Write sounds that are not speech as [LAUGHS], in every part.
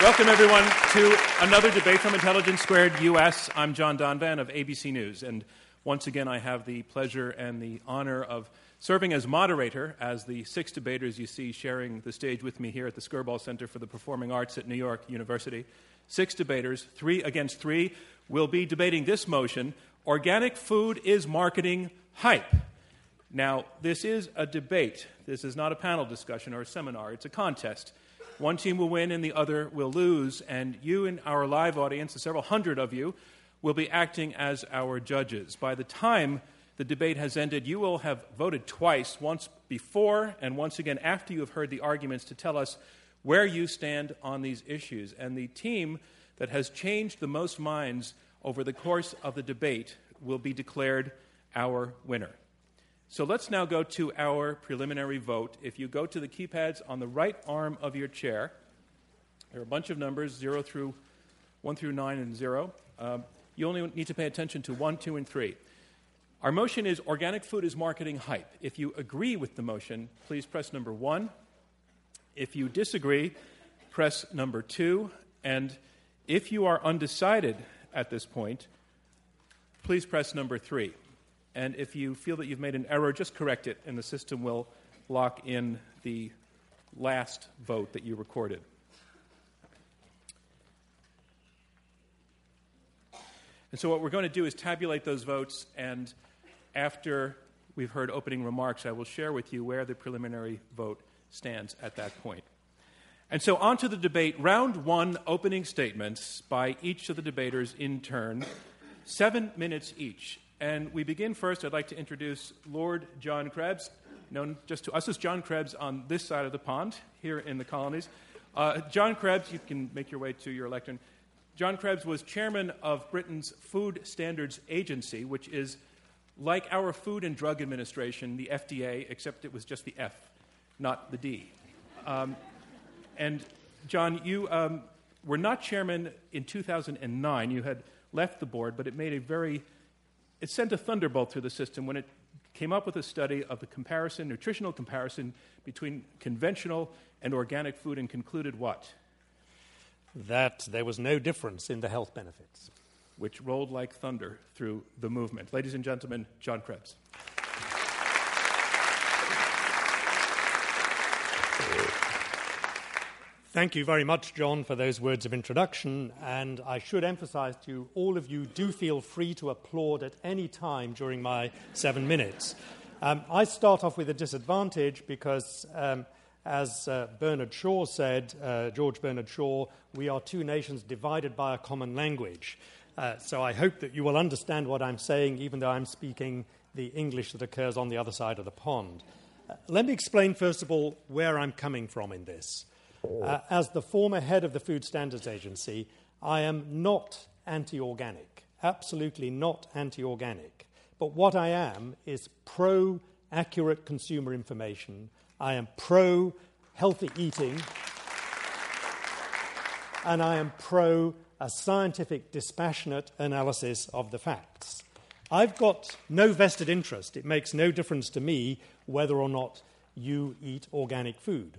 Welcome, everyone, to another debate from Intelligence Squared US. I'm John Donvan of ABC News, and once again, I have the pleasure and the honor of serving as moderator as the six debaters you see sharing the stage with me here at the Skirball Center for the Performing Arts at New York University. Six debaters, three against three, will be debating this motion Organic food is marketing hype. Now, this is a debate. This is not a panel discussion or a seminar, it's a contest. One team will win and the other will lose, and you in our live audience, the several hundred of you, will be acting as our judges. By the time the debate has ended, you will have voted twice, once before and once again after you have heard the arguments to tell us where you stand on these issues. And the team that has changed the most minds over the course of the debate will be declared our winner. So let's now go to our preliminary vote. If you go to the keypads on the right arm of your chair, there are a bunch of numbers, 0 through 1 through 9 and 0. Um, you only need to pay attention to 1, 2, and 3. Our motion is organic food is marketing hype. If you agree with the motion, please press number one. If you disagree, press number two. And if you are undecided at this point, please press number three. And if you feel that you've made an error, just correct it, and the system will lock in the last vote that you recorded. And so, what we're going to do is tabulate those votes and after we've heard opening remarks, I will share with you where the preliminary vote stands at that point. And so, on to the debate. Round one opening statements by each of the debaters in turn, seven minutes each. And we begin first. I'd like to introduce Lord John Krebs, known just to us as John Krebs on this side of the pond here in the colonies. Uh, John Krebs, you can make your way to your lectern. John Krebs was chairman of Britain's Food Standards Agency, which is like our Food and Drug Administration, the FDA, except it was just the F, not the D. Um, and John, you um, were not chairman in 2009. You had left the board, but it made a very, it sent a thunderbolt through the system when it came up with a study of the comparison, nutritional comparison between conventional and organic food and concluded what? That there was no difference in the health benefits which rolled like thunder through the movement. Ladies and gentlemen, John Krebs. Thank you very much, John, for those words of introduction. And I should emphasize to you, all of you do feel free to applaud at any time during my seven minutes. Um, I start off with a disadvantage because, um, as uh, Bernard Shaw said, uh, George Bernard Shaw, we are two nations divided by a common language. Uh, so I hope that you will understand what I'm saying, even though I'm speaking the English that occurs on the other side of the pond. Uh, let me explain, first of all, where I'm coming from in this. Uh, as the former head of the Food Standards Agency, I am not anti organic, absolutely not anti organic. But what I am is pro accurate consumer information. I am pro healthy eating. And I am pro a scientific, dispassionate analysis of the facts. I've got no vested interest. It makes no difference to me whether or not you eat organic food.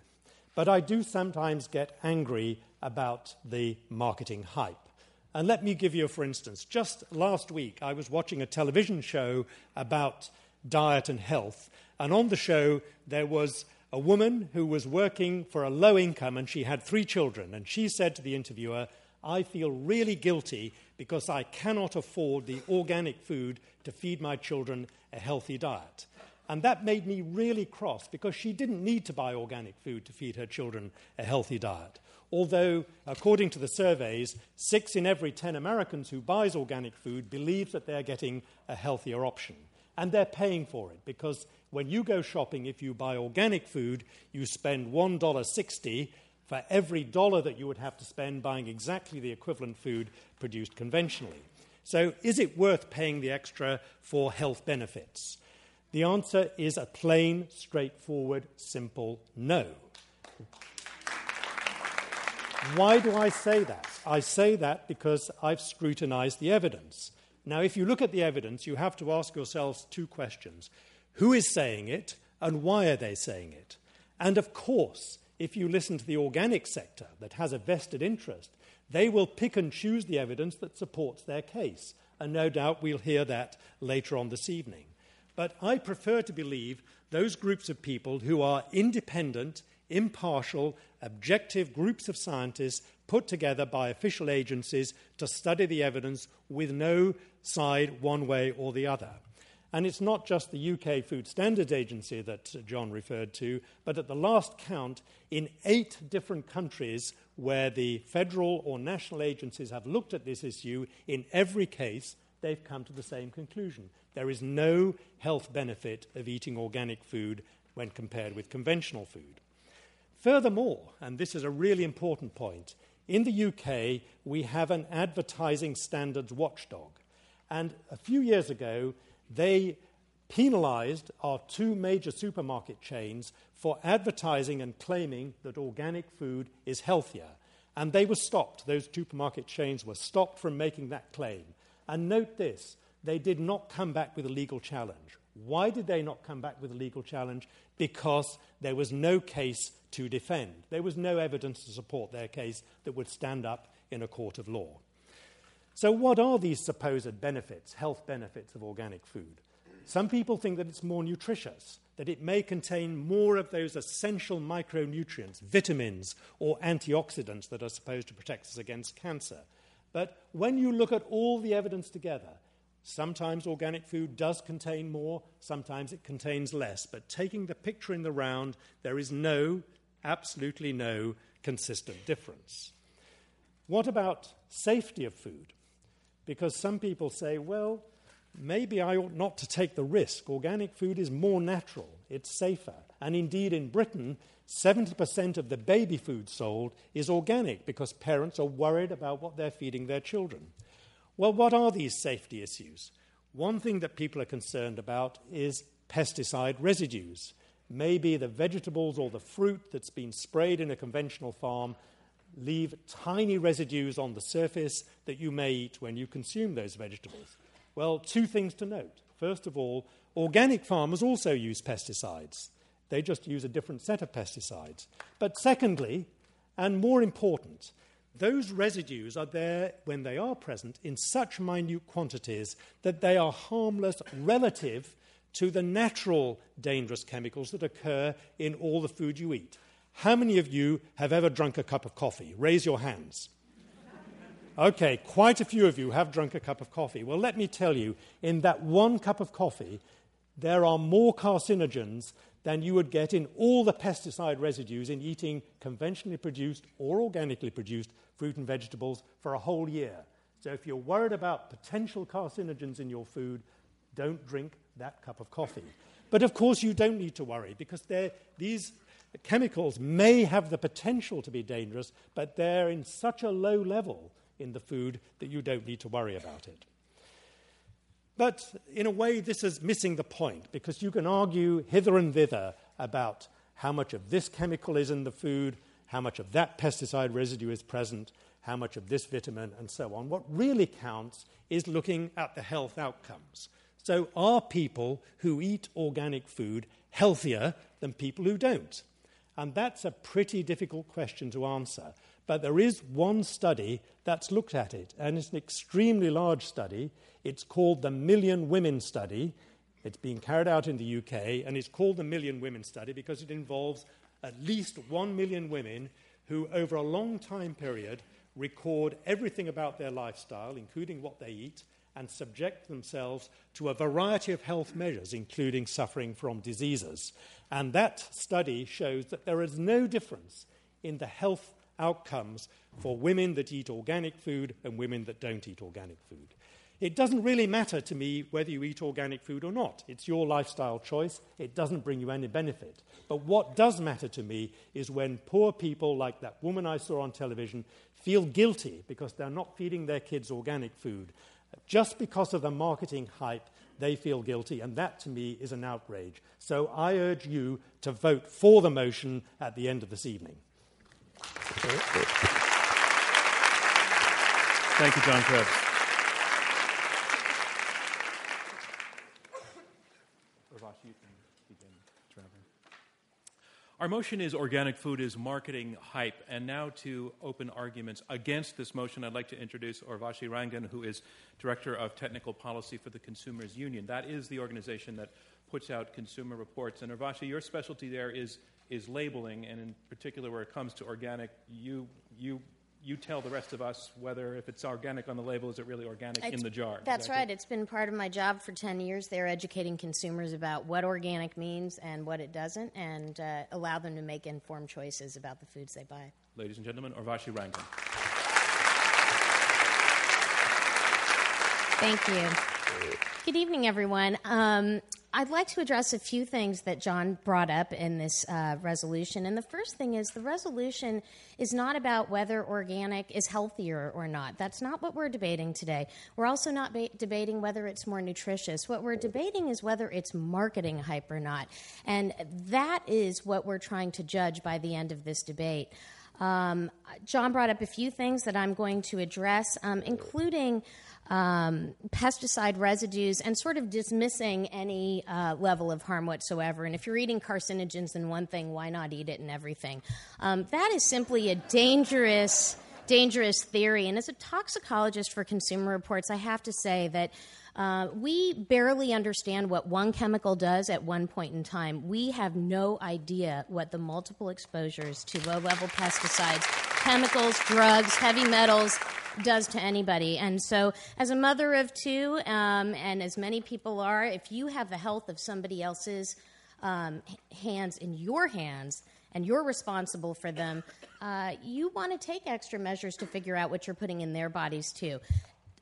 But I do sometimes get angry about the marketing hype. And let me give you, for instance, just last week I was watching a television show about diet and health. And on the show, there was a woman who was working for a low income and she had three children. And she said to the interviewer, I feel really guilty because I cannot afford the organic food to feed my children a healthy diet. And that made me really cross because she didn't need to buy organic food to feed her children a healthy diet. Although, according to the surveys, six in every ten Americans who buys organic food believe that they're getting a healthier option. And they're paying for it because when you go shopping, if you buy organic food, you spend $1.60 for every dollar that you would have to spend buying exactly the equivalent food produced conventionally. So, is it worth paying the extra for health benefits? The answer is a plain, straightforward, simple no. Why do I say that? I say that because I've scrutinized the evidence. Now, if you look at the evidence, you have to ask yourselves two questions Who is saying it, and why are they saying it? And of course, if you listen to the organic sector that has a vested interest, they will pick and choose the evidence that supports their case. And no doubt we'll hear that later on this evening. But I prefer to believe those groups of people who are independent, impartial, objective groups of scientists put together by official agencies to study the evidence with no side one way or the other. And it's not just the UK Food Standards Agency that John referred to, but at the last count, in eight different countries where the federal or national agencies have looked at this issue, in every case, they've come to the same conclusion. There is no health benefit of eating organic food when compared with conventional food. Furthermore, and this is a really important point, in the UK we have an advertising standards watchdog. And a few years ago, they penalized our two major supermarket chains for advertising and claiming that organic food is healthier. And they were stopped. Those supermarket chains were stopped from making that claim. And note this they did not come back with a legal challenge. Why did they not come back with a legal challenge? Because there was no case to defend. There was no evidence to support their case that would stand up in a court of law. So, what are these supposed benefits, health benefits of organic food? Some people think that it's more nutritious, that it may contain more of those essential micronutrients, vitamins, or antioxidants that are supposed to protect us against cancer. But when you look at all the evidence together, sometimes organic food does contain more, sometimes it contains less. But taking the picture in the round, there is no, absolutely no, consistent difference. What about safety of food? because some people say, well, maybe I ought not to take the risk. Organic food is more natural, it's safer. And indeed, in Britain, 70% of the baby food sold is organic because parents are worried about what they're feeding their children. Well, what are these safety issues? One thing that people are concerned about is pesticide residues. Maybe the vegetables or the fruit that's been sprayed in a conventional farm leave tiny residues on the surface that you may eat when you consume those vegetables? Well, two things to note. First of all, organic farmers also use pesticides. They just use a different set of pesticides. But secondly, and more important, those residues are there when they are present in such minute quantities that they are harmless relative to the natural dangerous chemicals that occur in all the food you eat. How many of you have ever drunk a cup of coffee? Raise your hands. Okay, quite a few of you have drunk a cup of coffee. Well, let me tell you, in that one cup of coffee, there are more carcinogens than you would get in all the pesticide residues in eating conventionally produced or organically produced fruit and vegetables for a whole year. So if you're worried about potential carcinogens in your food, don't drink that cup of coffee. But of course, you don't need to worry because these chemicals may have the potential to be dangerous, but they're in such a low level in the food that you don't need to worry about it. But in a way, this is missing the point because you can argue hither and thither about how much of this chemical is in the food, how much of that pesticide residue is present, how much of this vitamin, and so on. What really counts is looking at the health outcomes. So, are people who eat organic food healthier than people who don't? And that's a pretty difficult question to answer. But there is one study that's looked at it, and it's an extremely large study. It's called the Million Women Study. It's being carried out in the UK, and it's called the Million Women Study because it involves at least one million women who, over a long time period, record everything about their lifestyle, including what they eat, and subject themselves to a variety of health measures, including suffering from diseases. And that study shows that there is no difference in the health outcomes for women that eat organic food and women that don't eat organic food. It doesn't really matter to me whether you eat organic food or not. It's your lifestyle choice. It doesn't bring you any benefit. But what does matter to me is when poor people, like that woman I saw on television, feel guilty because they're not feeding their kids organic food just because of the marketing hype, they feel guilty, and that to me is an outrage. So I urge you to vote for the motion at the end of this evening. Thank you, John Krebs. Our motion is organic food is marketing hype. And now to open arguments against this motion, I'd like to introduce Urvashi Rangan, who is Director of Technical Policy for the Consumers Union. That is the organization that puts out consumer reports. And Urvashi, your specialty there is, is labeling, and in particular, where it comes to organic, you, you you tell the rest of us whether if it's organic on the label, is it really organic it's, in the jar? That's exactly. right. It's been part of my job for 10 years. They're educating consumers about what organic means and what it doesn't and uh, allow them to make informed choices about the foods they buy. Ladies and gentlemen, Urvashi Rangan. Thank you. Good evening, everyone. Um, I'd like to address a few things that John brought up in this uh, resolution. And the first thing is the resolution is not about whether organic is healthier or not. That's not what we're debating today. We're also not ba- debating whether it's more nutritious. What we're debating is whether it's marketing hype or not. And that is what we're trying to judge by the end of this debate. Um, John brought up a few things that I'm going to address, um, including um, pesticide residues and sort of dismissing any uh, level of harm whatsoever. And if you're eating carcinogens in one thing, why not eat it in everything? Um, that is simply a dangerous dangerous theory. And as a toxicologist for Consumer Reports, I have to say that uh, we barely understand what one chemical does at one point in time. We have no idea what the multiple exposures to low level pesticides, chemicals, drugs, heavy metals, does to anybody. And so, as a mother of two, um, and as many people are, if you have the health of somebody else's um, hands in your hands, and you're responsible for them, uh, you want to take extra measures to figure out what you're putting in their bodies too.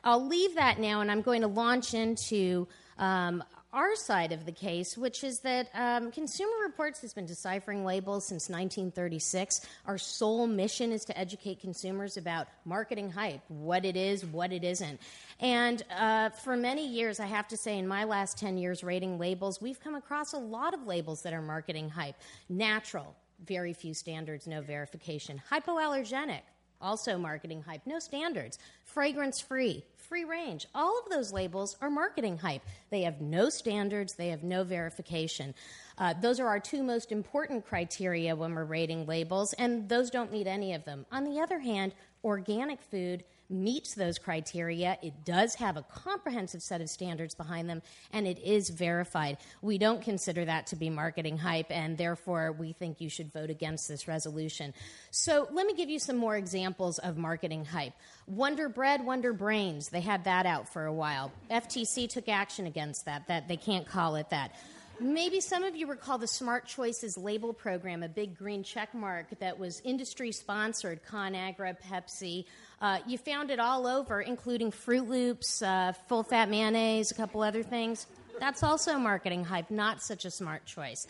I'll leave that now, and I'm going to launch into um, our side of the case, which is that um, Consumer Reports has been deciphering labels since 1936. Our sole mission is to educate consumers about marketing hype, what it is, what it isn't. And uh, for many years, I have to say, in my last 10 years rating labels, we've come across a lot of labels that are marketing hype. Natural, very few standards, no verification. Hypoallergenic, also marketing hype, no standards. Fragrance free, free range. All of those labels are marketing hype. They have no standards, they have no verification. Uh, those are our two most important criteria when we're rating labels, and those don't meet any of them. On the other hand, organic food meets those criteria. It does have a comprehensive set of standards behind them, and it is verified. We don't consider that to be marketing hype, and therefore we think you should vote against this resolution. So let me give you some more examples of marketing hype. Wonder Bread, Wonder Brains, they had that out for a while. FTC took action against that, that they can't call it that. Maybe some of you recall the Smart Choices label program, a big green check mark that was industry sponsored, ConAgra, Pepsi. Uh, you found it all over, including Froot Loops, uh, full fat mayonnaise, a couple other things. That's also marketing hype, not such a smart choice.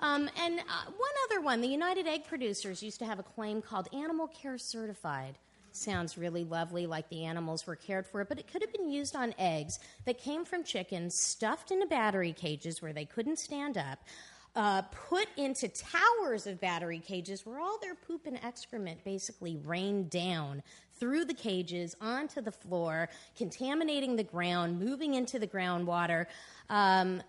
Um, and uh, one other one the United Egg Producers used to have a claim called Animal Care Certified sounds really lovely, like the animals were cared for, but it could have been used on eggs that came from chickens stuffed into battery cages where they couldn't stand up. Uh, put into towers of battery cages where all their poop and excrement basically rained down through the cages onto the floor, contaminating the ground, moving into the groundwater. Um,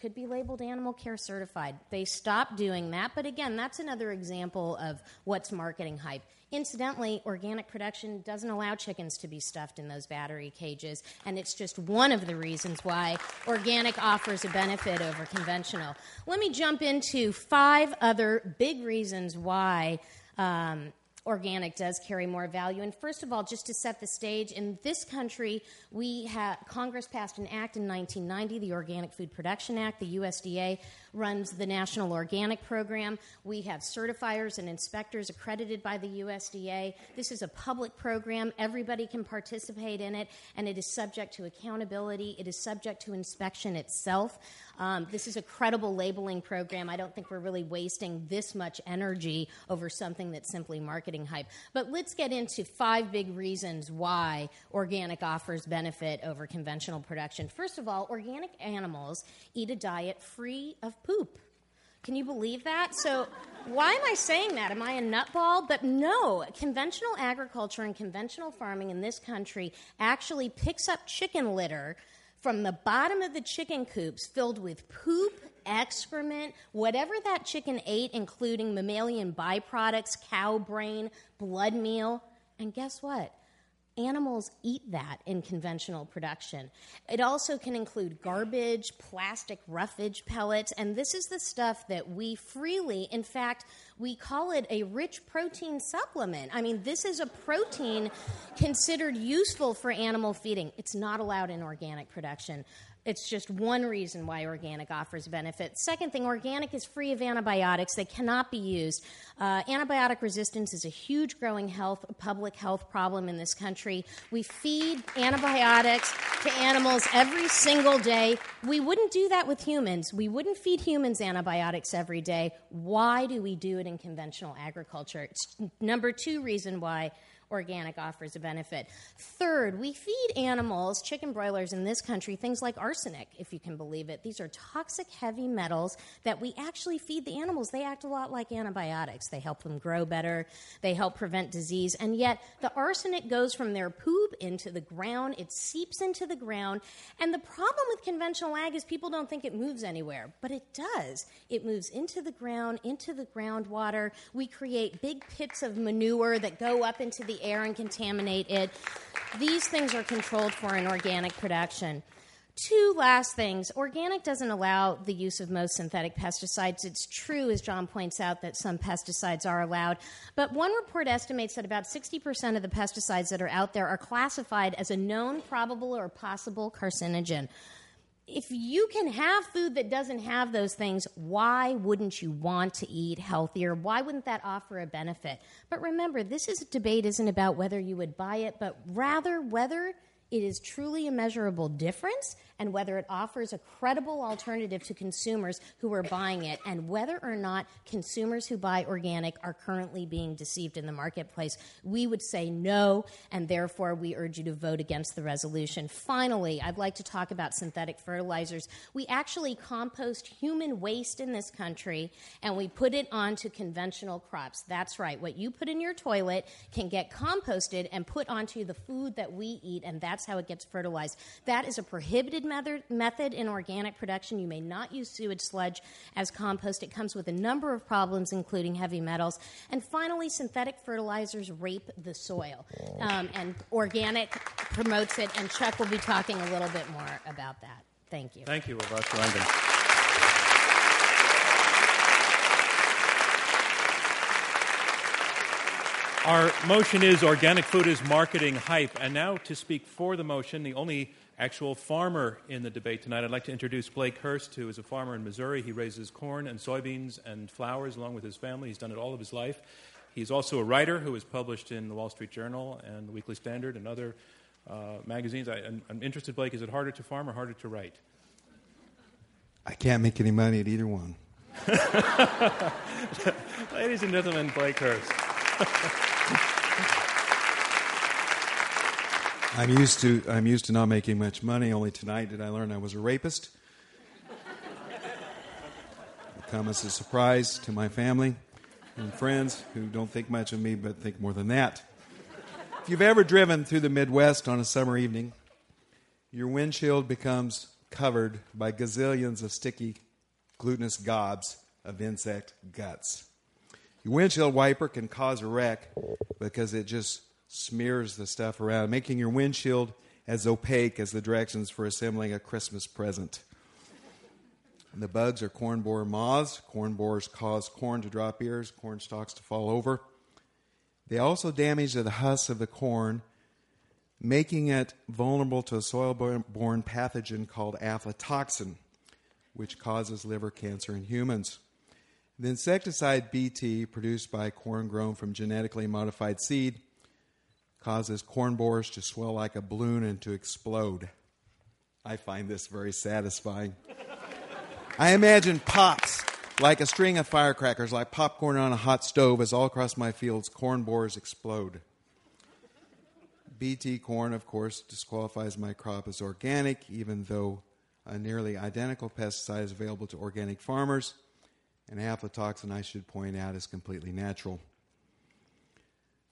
could be labeled animal care certified. They stopped doing that, but again, that's another example of what's marketing hype. Incidentally, organic production doesn't allow chickens to be stuffed in those battery cages, and it's just one of the reasons why organic offers a benefit over conventional. Let me jump into five other big reasons why um, organic does carry more value. And first of all, just to set the stage, in this country, we have Congress passed an act in 1990, the Organic Food Production Act. The USDA runs the National Organic Program. We have certifiers and inspectors accredited by the USDA. This is a public program. Everybody can participate in it, and it is subject to accountability. It is subject to inspection itself. Um, this is a credible labeling program. I don't think we're really wasting this much energy over something that's simply marketing hype. But let's get into five big reasons why organic offers benefit over conventional production. First of all, organic animals eat a diet free of poop. Can you believe that? So, why am I saying that? Am I a nutball? But no, conventional agriculture and conventional farming in this country actually picks up chicken litter from the bottom of the chicken coops filled with poop excrement, whatever that chicken ate, including mammalian byproducts, cow brain, blood meal. And guess what? Animals eat that in conventional production. It also can include garbage, plastic roughage pellets, and this is the stuff that we freely, in fact, we call it a rich protein supplement. I mean, this is a protein considered useful for animal feeding. It's not allowed in organic production. It's just one reason why organic offers benefit. Second thing, organic is free of antibiotics. They cannot be used. Uh, antibiotic resistance is a huge growing health, public health problem in this country. We feed antibiotics to animals every single day. We wouldn't do that with humans. We wouldn't feed humans antibiotics every day. Why do we do it in conventional agriculture? It's number two reason why organic offers a benefit. Third, we feed animals, chicken broilers in this country, things like arsenic, if you can believe it. These are toxic heavy metals that we actually feed the animals. They act a lot like antibiotics. They help them grow better, they help prevent disease, and yet the arsenic goes from their poop into the ground, it seeps into the ground. And the problem with conventional ag is people don't think it moves anywhere, but it does. It moves into the ground, into the groundwater. We create big pits of manure that go up into the air and contaminate it. These things are controlled for in organic production. Two last things. Organic doesn't allow the use of most synthetic pesticides. It's true, as John points out, that some pesticides are allowed. But one report estimates that about 60% of the pesticides that are out there are classified as a known, probable, or possible carcinogen if you can have food that doesn't have those things, why wouldn't you want to eat healthier? Why wouldn't that offer a benefit? But remember, this is a debate isn't about whether you would buy it, but rather whether it is truly a measurable difference and whether it offers a credible alternative to consumers who are buying it and whether or not consumers who buy organic are currently being deceived in the marketplace. We would say no, and therefore we urge you to vote against the resolution. Finally, I'd like to talk about synthetic fertilizers. We actually compost human waste in this country and we put it onto conventional crops. That's right. What you put in your toilet can get composted and put onto the food that we eat, and that's how it gets fertilized. That is a prohibited method, method in organic production. You may not use sewage sludge as compost. It comes with a number of problems, including heavy metals. And finally, synthetic fertilizers rape the soil. Um, and organic promotes it, and Chuck will be talking a little bit more about that. Thank you. Thank you, Urvashi Rangan. Our motion is organic food is marketing hype. And now to speak for the motion, the only actual farmer in the debate tonight. I'd like to introduce Blake Hurst, who is a farmer in Missouri. He raises corn and soybeans and flowers along with his family. He's done it all of his life. He's also a writer who is published in the Wall Street Journal and the Weekly Standard and other uh, magazines. I, am interested, Blake, is it harder to farm or harder to write? I can't make any money at either one. [LAUGHS] Ladies and gentlemen, Blake Hurst. [LAUGHS] I'm used to I'm used to not making much money. Only tonight did I learn I was a rapist. It come as a surprise to my family and friends who don't think much of me but think more than that. If you've ever driven through the Midwest on a summer evening, your windshield becomes covered by gazillions of sticky, glutinous gobs of insect guts. Your windshield wiper can cause a wreck because it just smears the stuff around, making your windshield as opaque as the directions for assembling a Christmas present. And the bugs are corn borer moths. Corn borers cause corn to drop ears, corn stalks to fall over. They also damage the husk of the corn, making it vulnerable to a soil borne pathogen called aflatoxin, which causes liver cancer in humans. The insecticide BT, produced by corn grown from genetically modified seed, causes corn borers to swell like a balloon and to explode. I find this very satisfying. I imagine pops like a string of firecrackers, like popcorn on a hot stove, as all across my fields corn borers explode. BT corn, of course, disqualifies my crop as organic, even though a nearly identical pesticide is available to organic farmers, and aflatoxin, I should point out, is completely natural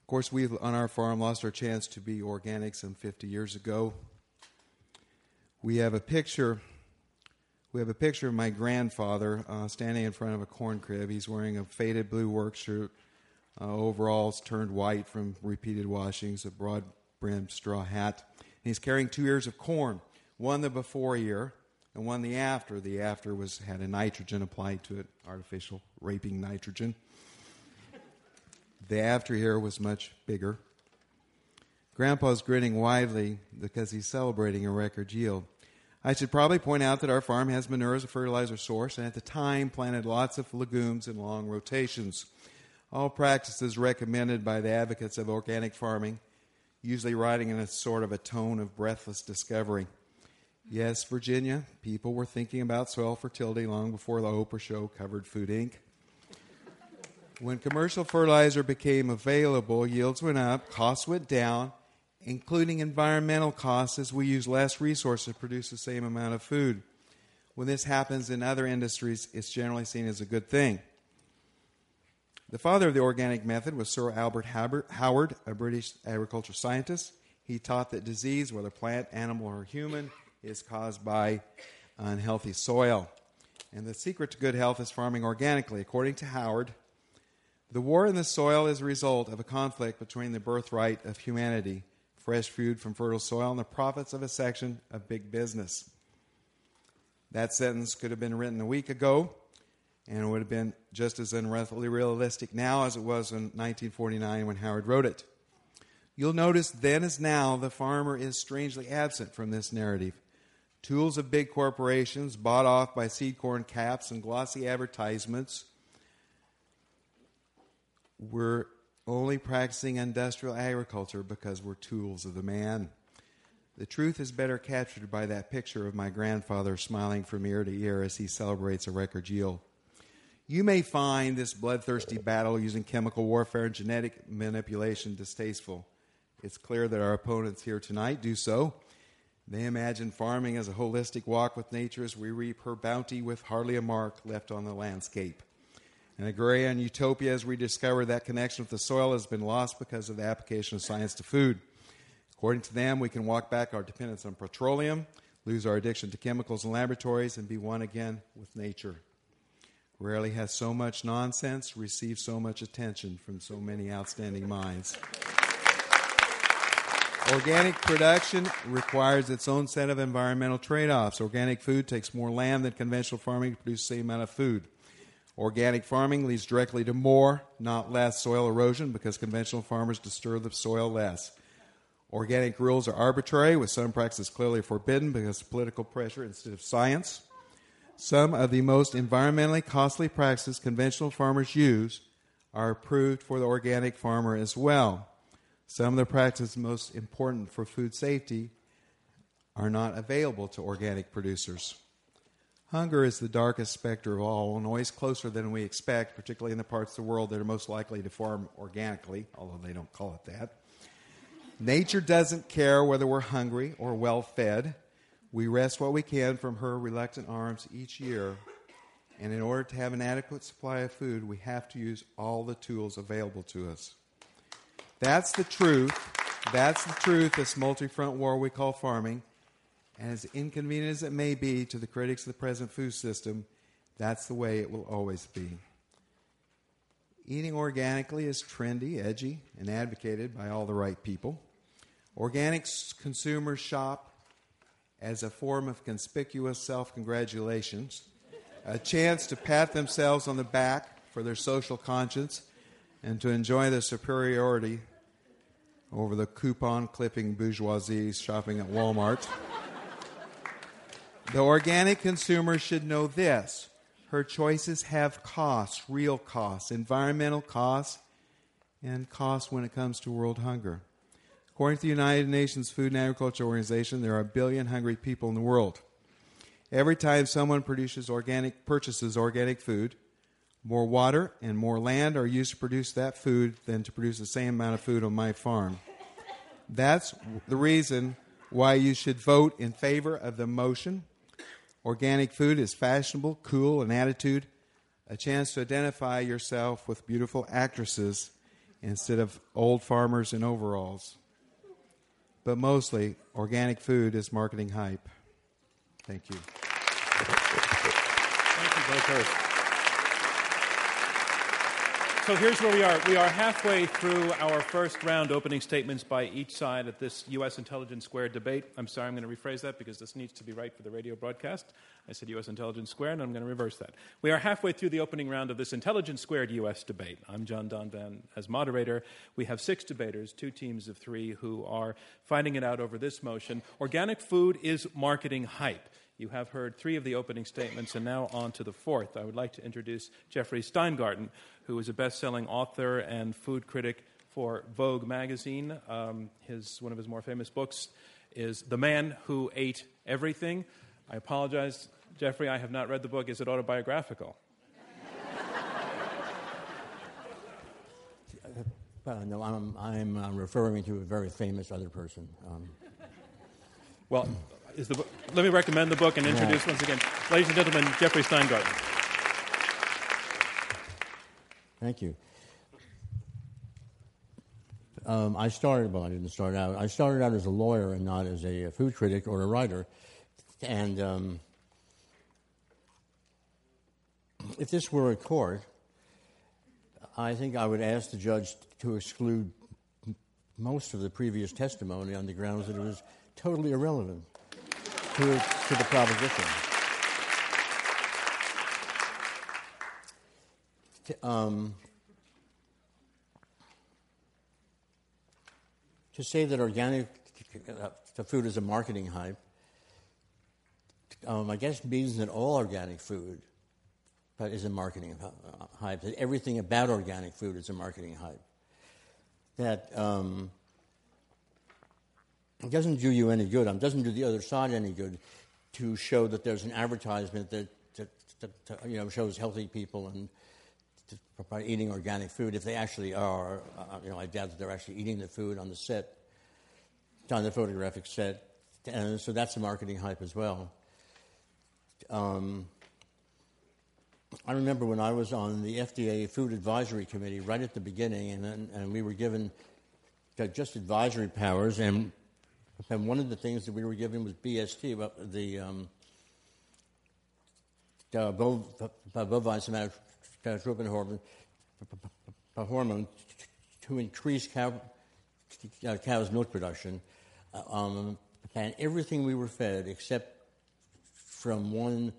course, we on our farm lost our chance to be organic some 50 years ago. We have a picture We have a picture of my grandfather uh, standing in front of a corn crib. He's wearing a faded blue work shirt, uh, overalls turned white from repeated washings, a broad brimmed straw hat. And he's carrying two ears of corn, one the before ear and one the after. The after was had a nitrogen applied to it, artificial raping nitrogen. The after ear was much bigger. Grandpa's grinning widely because he's celebrating a record yield. I should probably point out that our farm has manure as a fertilizer source and at the time planted lots of legumes in long rotations. All practices recommended by the advocates of organic farming, usually writing in a sort of a tone of breathless discovery. Yes, Virginia, people were thinking about soil fertility long before the Oprah show covered Food Inc. When commercial fertilizer became available, yields went up, costs went down, including environmental costs as we use less resources to produce the same amount of food. When this happens in other industries, it's generally seen as a good thing. The father of the organic method was Sir Albert Howard, a British agriculture scientist. He taught that disease, whether plant, animal, or human, is caused by unhealthy soil. And the secret to good health is farming organically. According to Howard, the war in the soil is a result of a conflict between the birthright of humanity fresh food from fertile soil, and the profits of a section of big business. That sentence could have been written a week ago, and it would have been just as unrealistic now as it was in 1949 when Howard wrote it. You'll notice then as now, the farmer is strangely absent from this narrative. Tools of big corporations bought off by seed corn caps and glossy advertisements were only practicing industrial agriculture because we're tools of the man. The truth is better captured by that picture of my grandfather smiling from ear to ear as he celebrates a record yield. You may find this bloodthirsty battle using chemical warfare and genetic manipulation distasteful. It's clear that our opponents here tonight do so. They imagine farming as a holistic walk with nature as we reap her bounty with hardly a mark left on the landscape. In agrarian utopia, as we discover that connection with the soil has been lost because of the application of science to food. According to them, we can walk back our dependence on petroleum, lose our addiction to chemicals and laboratories, and be one again with nature. Rarely has so much nonsense received so much attention from so many outstanding minds. Organic production requires its own set of environmental trade offs. Organic food takes more land than conventional farming to produce the same amount of food. Organic farming leads directly to more, not less, soil erosion because conventional farmers disturb the soil less. Organic rules are arbitrary, with some practices clearly forbidden because of political pressure instead of science. Some of the most environmentally costly practices conventional farmers use are approved for the organic farmer as well. Some of the practices most important for food safety are not available to organic producers. Hunger is the darkest specter of all and always closer than we expect, particularly in the parts of the world that are most likely to farm organically, although they don't call it that. Nature doesn't care whether we're hungry or well fed. We wrest what we can from her reluctant arms each year, and in order to have an adequate supply of food, we have to use all the tools available to us. That's the truth. That's the truth, this multi front war we call farming as inconvenient as it may be to the critics of the present food system, that's the way it will always be. Eating organically is trendy, edgy, and advocated by all the right people. Organic consumers shop as a form of conspicuous self congratulations, a chance to pat themselves on the back for their social conscience and to enjoy their superiority over the coupon clipping bourgeoisie shopping at Walmart. The organic consumer should know this. Her choices have costs, real costs, environmental costs, and costs when it comes to world hunger. According to the United Nations Food and Agriculture Organization, there are a billion hungry people in the world. Every time someone produces organic, purchases organic food, more water and more land are used to produce that food than to produce the same amount of food on my farm. That's the reason why you should vote in favor of the motion Organic food is fashionable, cool, an attitude, a chance to identify yourself with beautiful actresses instead of old farmers in overalls. But mostly, organic food is marketing hype. Thank you. Thank you, Blake Hurst. So here's where we are. We are halfway through our first round opening statements by each side at this U.S. Intelligence Squared debate. I'm sorry, I'm going to rephrase that because this needs to be right for the radio broadcast. I said U.S. Intelligence Squared, and I'm going to reverse that. We are halfway through the opening round of this Intelligence Squared U.S. debate. I'm John Donvan as moderator. We have six debaters, two teams of three, who are fighting it out over this motion Organic food is marketing hype. You have heard three of the opening statements, and now on to the fourth. I would like to introduce Jeffrey Steingarten, who is a best selling author and food critic for Vogue magazine. Um, his, one of his more famous books is The Man Who Ate Everything. I apologize, Jeffrey, I have not read the book. Is it autobiographical? Uh, no, I'm, I'm uh, referring to a very famous other person. Um, well, is the book, let me recommend the book and introduce yeah. once again, ladies and gentlemen, Jeffrey Steingarten. Thank you. Um, I started, well, I didn't start out. I started out as a lawyer and not as a food critic or a writer. And um, if this were a court, I think I would ask the judge to exclude most of the previous testimony on the grounds that it was totally irrelevant to, to the proposition. Um, to say that organic uh, food is a marketing hype, um, I guess means that all organic food but is a marketing hype. That everything about organic food is a marketing hype. That um, it doesn't do you any good. It doesn't do the other side any good to show that there's an advertisement that, that, that, that you know shows healthy people and by eating organic food if they actually are. Uh, you know, I doubt that they're actually eating the food on the set, on the photographic set, and so that's a marketing hype as well. Um, I remember when I was on the FDA Food Advisory Committee right at the beginning, and, and we were given just advisory powers, and and one of the things that we were given was BST, the um, uh, bovine somatotropin hormone, hormone to increase cow, uh, cow's milk production. Uh, um, and everything we were fed, except from one,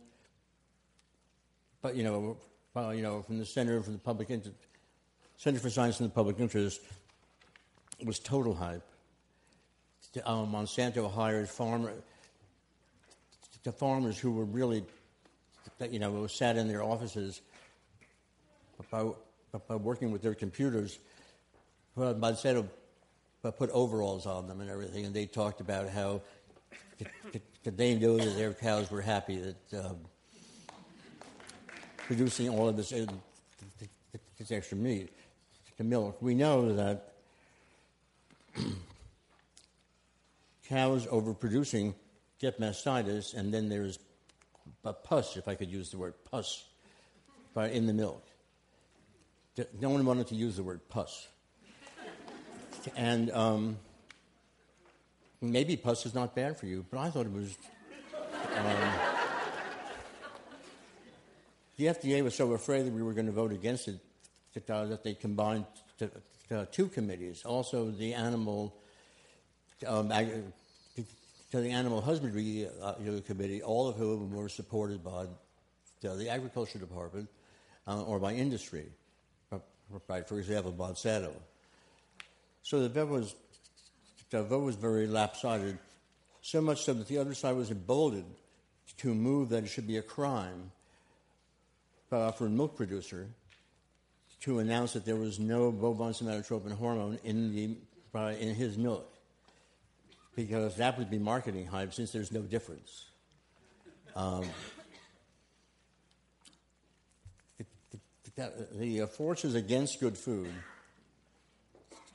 but you know, uh, you know, from the Center for the Public Interest, Center for Science and the Public Interest, was total hype um, Monsanto hired farmer, the farmers who were really, you know, sat in their offices by, by working with their computers. Monsanto put overalls on them and everything, and they talked about how that they knew that their cows were happy that um, producing all of this, uh, this extra meat, the milk. We know that cows overproducing get mastitis, and then there's a pus, if I could use the word pus, in the milk. No one wanted to use the word pus. And um, maybe pus is not bad for you, but I thought it was. Um, the FDA was so afraid that we were going to vote against it that, uh, they combined two committees. Also, the animal um, to the Animal Husbandry uh, Committee, all of whom were supported by the, Agriculture Department uh, or by industry, right? For example, Monsanto. So the vote was the vote was very lopsided, so much so that the other side was emboldened to move that it should be a crime uh, for a milk producer to announce that there was no bovine somatotropin hormone in the uh, in his milk because that would be marketing hype since there's no difference. Um, the, the uh, forces against good food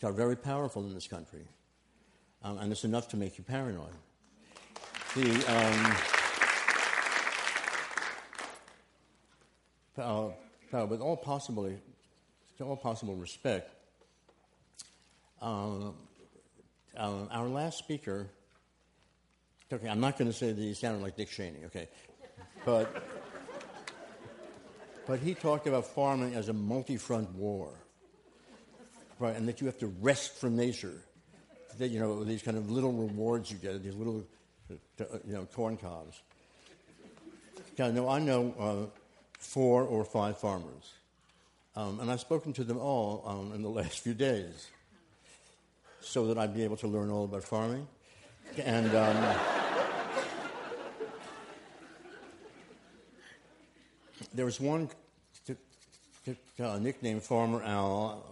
are very powerful in this country, um, and it's enough to make you paranoid. The, um, uh, uh, with all possible, all possible respect, uh, um, our last speaker, okay, I'm not going to say that he sounded like Dick Cheney, okay. but but he talked about farming as a multi-front war, right? And that you have to rest from nature. That you know these kind of little rewards you get, these little uh, you know corn cobs. Yeah, no, I know uh, four or five farmers, um, and I've spoken to them all um, in the last few days, so that I'd be able to learn all about farming, and. Um, there was one t- t- uh, nicknamed Farmer Al,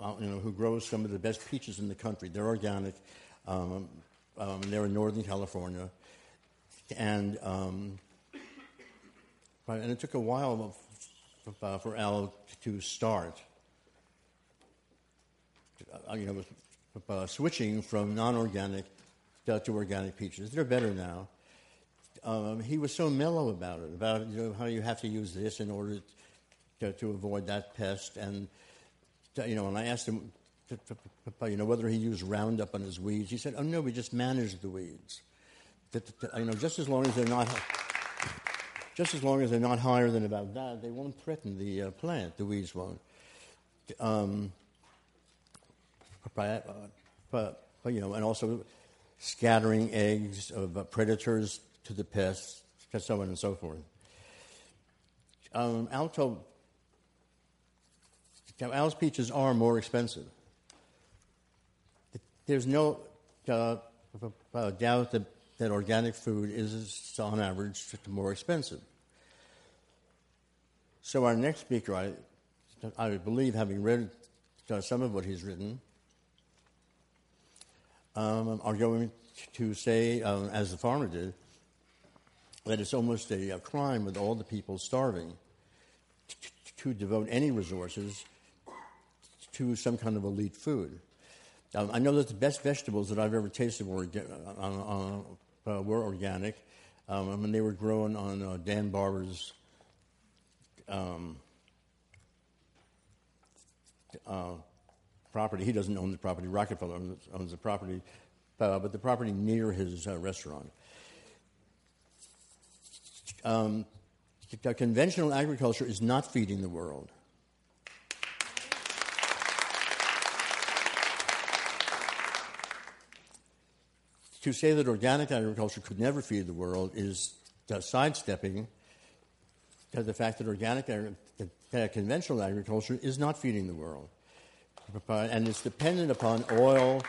uh, uh, you know, who grows some of the best peaches in the country. They're organic. Um, um, they're in Northern California, and um, and it took a while for, uh, for Al to start. Uh, you know, uh, switching from non-organic to, to organic peaches. They're better now um, he was so mellow about it, about you know, how you have to use this in order to, to avoid that pest. And, to, you know, and I asked him, to, you know, whether he used Roundup on his weeds. He said, oh, no, we just manage the weeds. you know, just as long as they're not... Just as long as they're not higher than about that, they won't threaten the uh, plant. The weeds won't. Um, you know, and also scattering eggs of uh, predators to the pests, and so on and so forth. Um, Alto, Al's peaches are more expensive. There's no uh, uh, doubt that, that organic food is, on average, more expensive. So our next speaker, I, I believe, having read uh, some of what he's written, um, are going to say, um, as the farmer did, that it's almost a, a crime with all the people starving to, devote any resources to some kind of elite food. Um, I know that the best vegetables that I've ever tasted were, uh, uh, uh, were organic. Um, I mean, they were grown on uh, Dan Barber's um, uh, property. He doesn't own the property. Rockefeller owns, the property, uh, but the property near his restaurant um, conventional agriculture is not feeding the world. To say that organic agriculture could never feed the world is sidestepping the fact that organic that conventional agriculture is not feeding the world. And it's dependent upon oil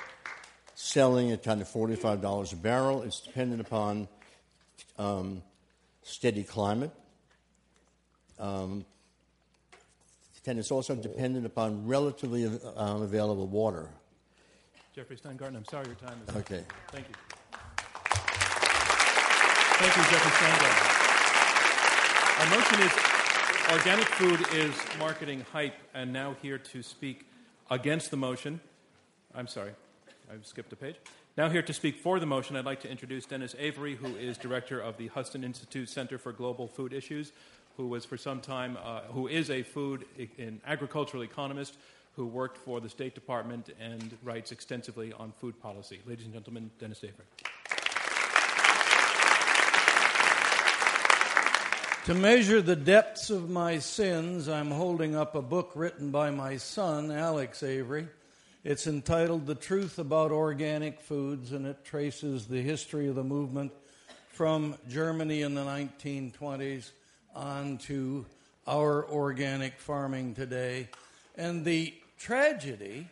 selling at kind of $45 a barrel. It's dependent upon um, steady climate. Um, and it's also dependent upon relatively um, available water. Jeffrey Steingarten, I'm sorry your time is up. Okay. Thank you. Thank you, Jeffrey Steingarten. Our motion is organic food is marketing hype, and now here to speak against the motion. I'm sorry, I've skipped a page. Now, here to speak for the motion, I'd like to introduce Dennis Avery, who is director of the Hudson Institute Center for Global Food Issues, who was for some time, uh, who is a food and agricultural economist who worked for the State Department and writes extensively on food policy. Ladies and gentlemen, Dennis Avery. To measure the depths of my sins, I'm holding up a book written by my son, Alex Avery. It's entitled The Truth About Organic Foods, and it traces the history of the movement from Germany in the 1920s on to our organic farming today, and the tragedy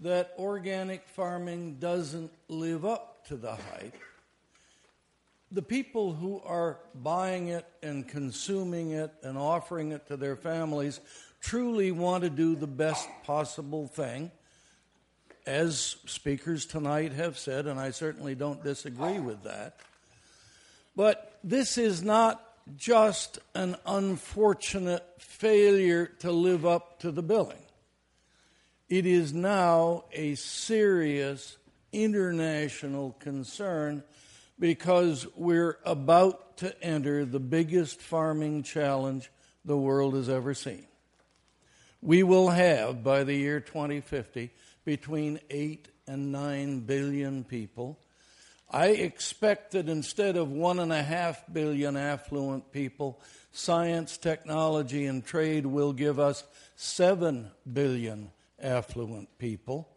that organic farming doesn't live up to the hype. The people who are buying it and consuming it and offering it to their families truly want to do the best possible thing as speakers tonight have said, and I certainly don't disagree with that. But this is not just an unfortunate failure to live up to the billing. It is now a serious international concern because we're about to enter the biggest farming challenge the world has ever seen. We will have, by the year 2050, between 8 and 9 billion people. I expect that instead of one and a half billion affluent people, science, technology, and trade will give us seven billion affluent people.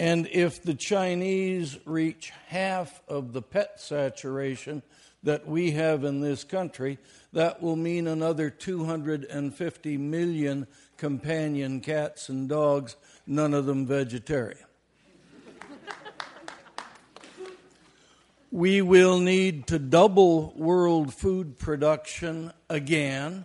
And if the Chinese reach half of the pet saturation that we have in this country, that will mean another 250 million companion cats and dogs, none of them vegetarian. we will need to double world food production again.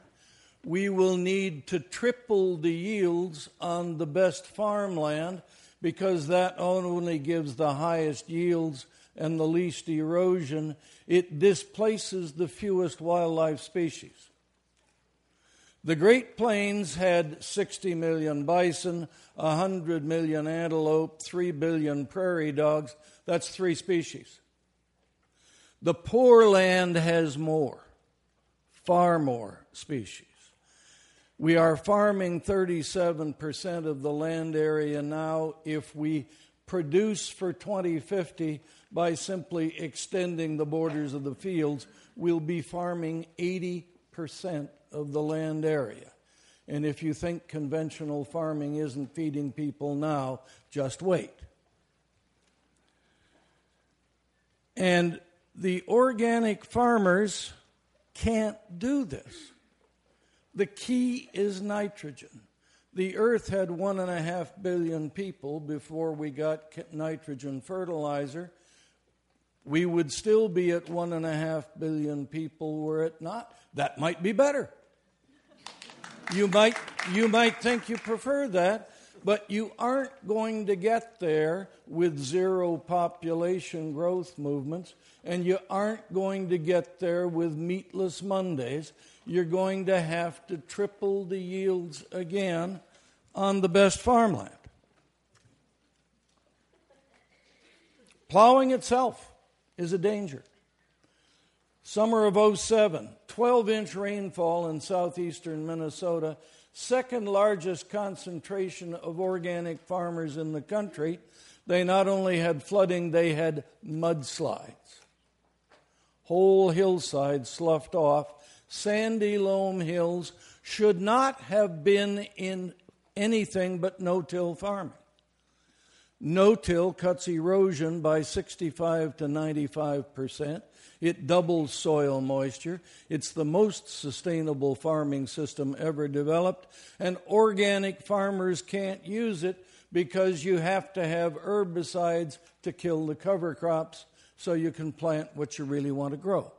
We will need to triple the yields on the best farmland because that only gives the highest yields and the least erosion. It displaces the fewest wildlife species. The Great Plains had 60 million bison, 100 million antelope, 3 billion prairie dogs. That's three species. The poor land has more, far more species. We are farming 37% of the land area now. If we produce for 2050 by simply extending the borders of the fields, we'll be farming 80% of the land area. And if you think conventional farming isn't feeding people now, just wait. And the organic farmers can't do this. The key is nitrogen. The earth had one and a half billion people before we got nitrogen fertilizer. We would still be at one and a half billion people were it not. That might be better. You might, you might think you prefer that, but you aren't going to get there with zero population growth movements, and you aren't going to get there with meatless Mondays you're going to have to triple the yields again on the best farmland. Plowing itself is a danger. Summer of 07, 12 inch rainfall in southeastern Minnesota, second largest concentration of organic farmers in the country. They not only had flooding, they had mudslides. Whole hillsides sloughed off sandy loam hills should not have been in anything but no till farming. No till cuts erosion by 65 to 95 percent. It doubles soil moisture. It's the most sustainable farming system ever developed, and organic farmers can't use it because you have to have herbicides to kill the cover crops so you can plant what you really want to grow.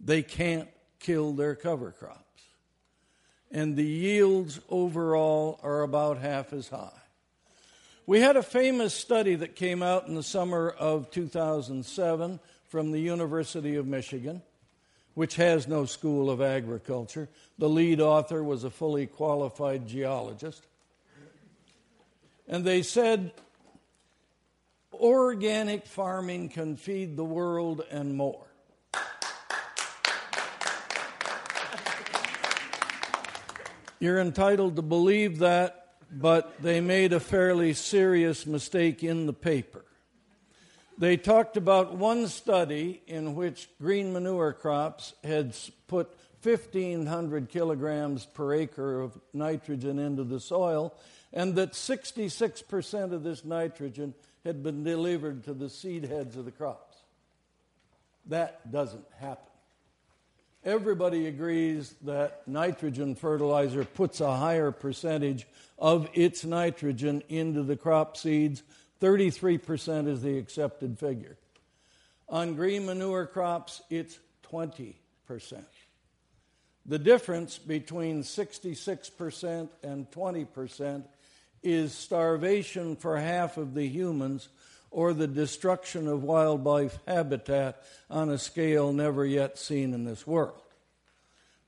They can't kill their cover crops. And the yields overall are about half as high. We had a famous study that came out in the summer of 2007 from the University of Michigan, which has no school of agriculture. The lead author was a fully qualified geologist. And they said organic farming can feed the world and more. You're entitled to believe that, but they made a fairly serious mistake in the paper. They talked about one study in which green manure crops had put 1,500 kilograms per acre of nitrogen into the soil, and that 66% of this nitrogen had been delivered to the seed heads of the crops. That doesn't happen. Everybody agrees that nitrogen fertilizer puts a higher percentage of its nitrogen into the crop seeds. 33% is the accepted figure. On green manure crops, it's 20%. The difference between 66% and 20% is starvation for half of the humans or the destruction of wildlife habitat on a scale never yet seen in this world.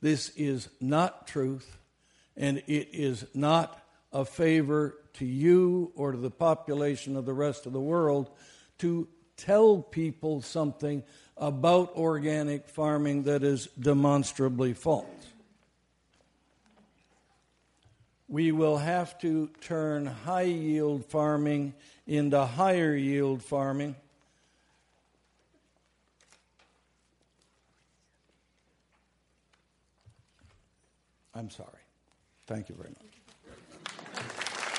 This is not truth, and it is not a favor to you or to the population of the rest of the world to tell people something about organic farming that is demonstrably false. We will have to turn high yield farming into higher yield farming. I'm sorry. Thank you very much.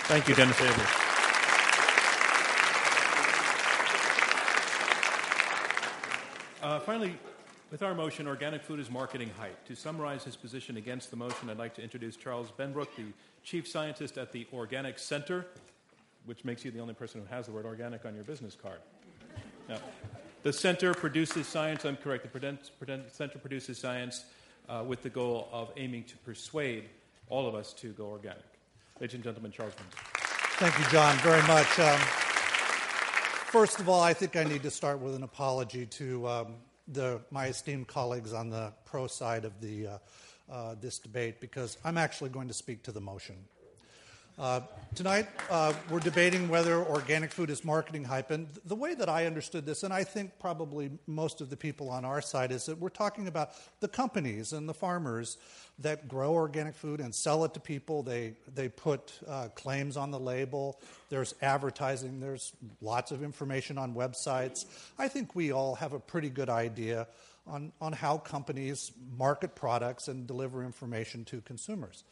Thank you, Dennis Avery. Uh, finally, with our motion, Organic Food is Marketing Hype. To summarize his position against the motion, I'd like to introduce Charles Benbrook, the Chief Scientist at the Organic Center which makes you the only person who has the word organic on your business card. Now, the center produces science, I'm correct, the center produces science uh, with the goal of aiming to persuade all of us to go organic. Ladies and gentlemen, Charles Benbrook. Thank you, John, very much. Um, first of all, I think I need to start with an apology to um, the, my esteemed colleagues on the pro side of the, uh, uh, this debate because I'm actually going to speak to the motion. Uh, tonight, uh, we're debating whether organic food is marketing hype. And the way that I understood this, and I think probably most of the people on our side, is that we're talking about the companies and the farmers that grow organic food and sell it to people. They, they put uh, claims on the label, there's advertising, there's lots of information on websites. I think we all have a pretty good idea on, on how companies market products and deliver information to consumers.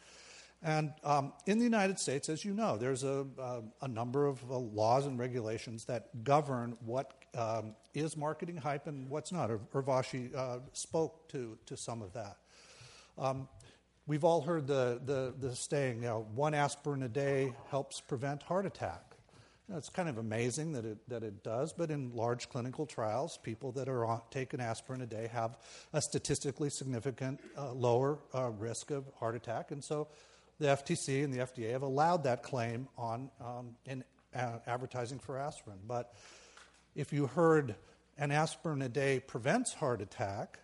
And um, in the United States, as you know, there's a, a, a number of uh, laws and regulations that govern what um, is marketing hype and what's not. Urvashi uh, spoke to, to some of that. Um, we've all heard the, the, the saying, you know, one aspirin a day helps prevent heart attack. You know, it's kind of amazing that it, that it does, but in large clinical trials, people that are taking aspirin a day have a statistically significant uh, lower uh, risk of heart attack. And so the FTC and the FDA have allowed that claim on um, in uh, advertising for aspirin. But if you heard an aspirin a day prevents heart attack,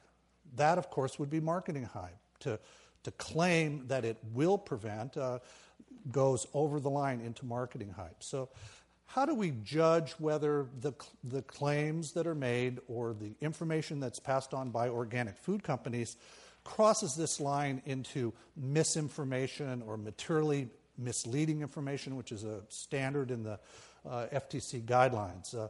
that of course would be marketing hype. To to claim that it will prevent uh, goes over the line into marketing hype. So. How do we judge whether the, the claims that are made or the information that's passed on by organic food companies crosses this line into misinformation or materially misleading information, which is a standard in the uh, FTC guidelines. Uh,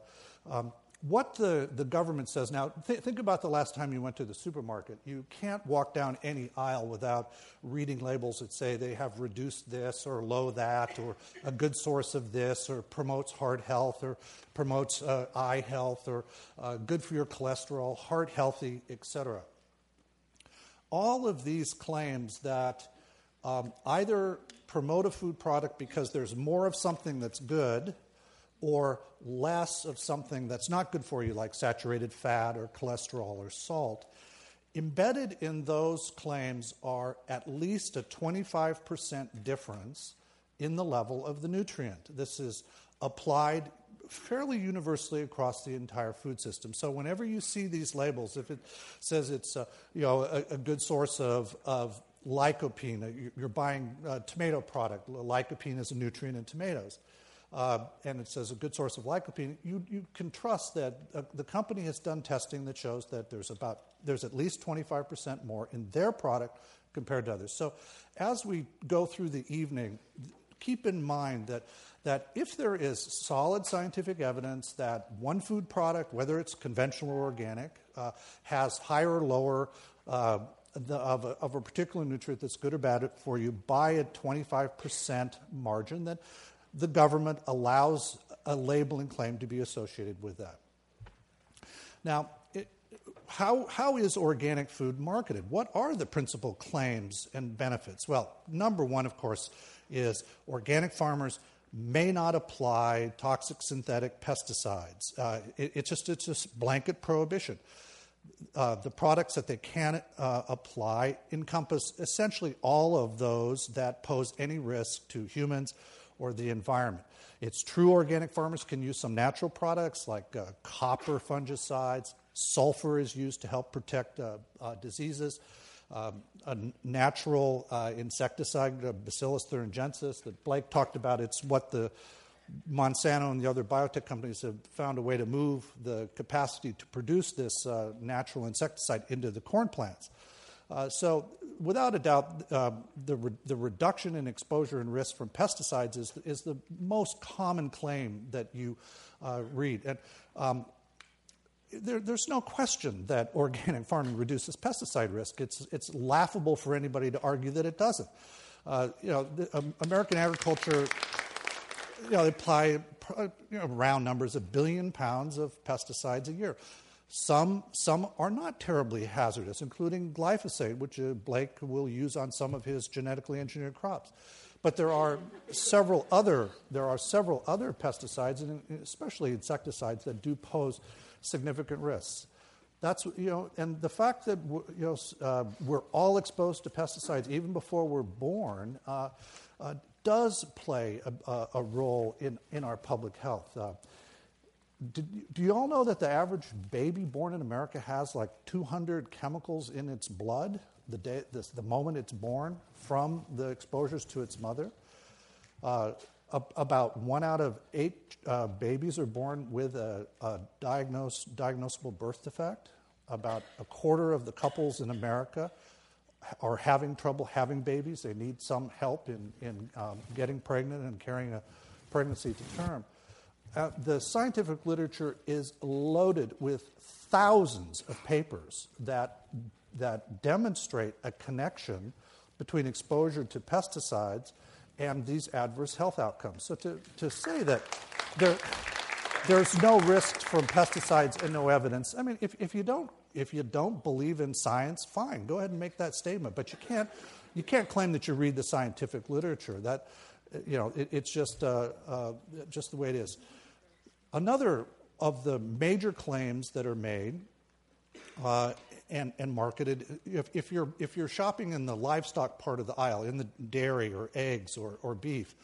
um, what the, the government says now, th- think about the last time you went to the supermarket. You can't walk down any aisle without reading labels that say they have reduced this or low that or a good source of this or promotes heart health or promotes uh, eye health or uh, good for your cholesterol, heart healthy, etc all of these claims that um, either promote a food product because there's more of something that's good or less of something that's not good for you, like saturated fat or cholesterol or salt. Embedded in those claims are at least a 25% difference in the level of the nutrient. This is applied fairly universally across the entire food system. So whenever you see these labels, if it says it's a, you know, a, a good source of, of lycopene, uh, you're buying a tomato product, lycopene is a nutrient in tomatoes. Uh, and it says a good source of lycopene, you, you can trust that uh, the company has done testing that shows that there's about there's at least 25% more in their product compared to others. So as we go through the evening, keep in mind that that if there is solid scientific evidence that one food product, whether it's conventional or organic, uh, has higher or lower uh, the, of, a, of, a, particular nutrient that's good or bad for you by a 25% margin, then the government allows a labeling claim to be associated with that. Now, how, how is organic food marketed? What are the principal claims and benefits? Well, number one, of course, is organic farmers may not apply toxic synthetic pesticides. Uh, it, it's just it's just blanket prohibition. Uh, the products that they can uh, apply encompass essentially all of those that pose any risk to humans or the environment. It's true organic farmers can use some natural products like uh, copper fungicides, sulfur is used to help protect uh, uh, diseases. Um, a natural uh, insecticide, uh, Bacillus thuringiensis, that Blake talked about. It's what the Monsanto and the other biotech companies have found a way to move the capacity to produce this uh, natural insecticide into the corn plants. Uh, so, without a doubt, uh, the, re- the reduction in exposure and risk from pesticides is, is the most common claim that you uh, read. And um, there, there's no question that organic [LAUGHS] farming reduces pesticide risk. It's, it's laughable for anybody to argue that it doesn't. Uh, you know, the, um, American agriculture, you know, they apply you know, round numbers, a billion pounds of pesticides a year. Some, some are not terribly hazardous, including glyphosate, which uh, Blake will use on some of his genetically engineered crops. But there are several other there are several other pesticides, and especially insecticides, that do pose significant risks. That's you know, and the fact that you know uh, we're all exposed to pesticides even before we're born uh, uh, does play a, a, role in, in our public health. Uh, did, do you all know that the average baby born in America has like 200 chemicals in its blood the, day, the, the moment it's born? from the exposures to its mother. Uh, about one out of eight uh, babies are born with a, a diagnosed, diagnosable birth defect. About a quarter of the couples in America are having trouble having babies. They need some help in, in um, getting pregnant and carrying a pregnancy to term. Uh, the scientific literature is loaded with thousands of papers that, that demonstrate a connection between exposure to pesticides and these adverse health outcomes. So to, to say that there, there's no risk from pesticides and no evidence, I mean, if, if, you don't, if you don't believe in science, fine, go ahead and make that statement. But you can't, you can't claim that you read the scientific literature. That, you know, it, it's just, uh, uh, just the way it is. Another of the major claims that are made uh, and, and marketed. If, if, you're, if you're shopping in the livestock part of the aisle, in the dairy or eggs or, or beef,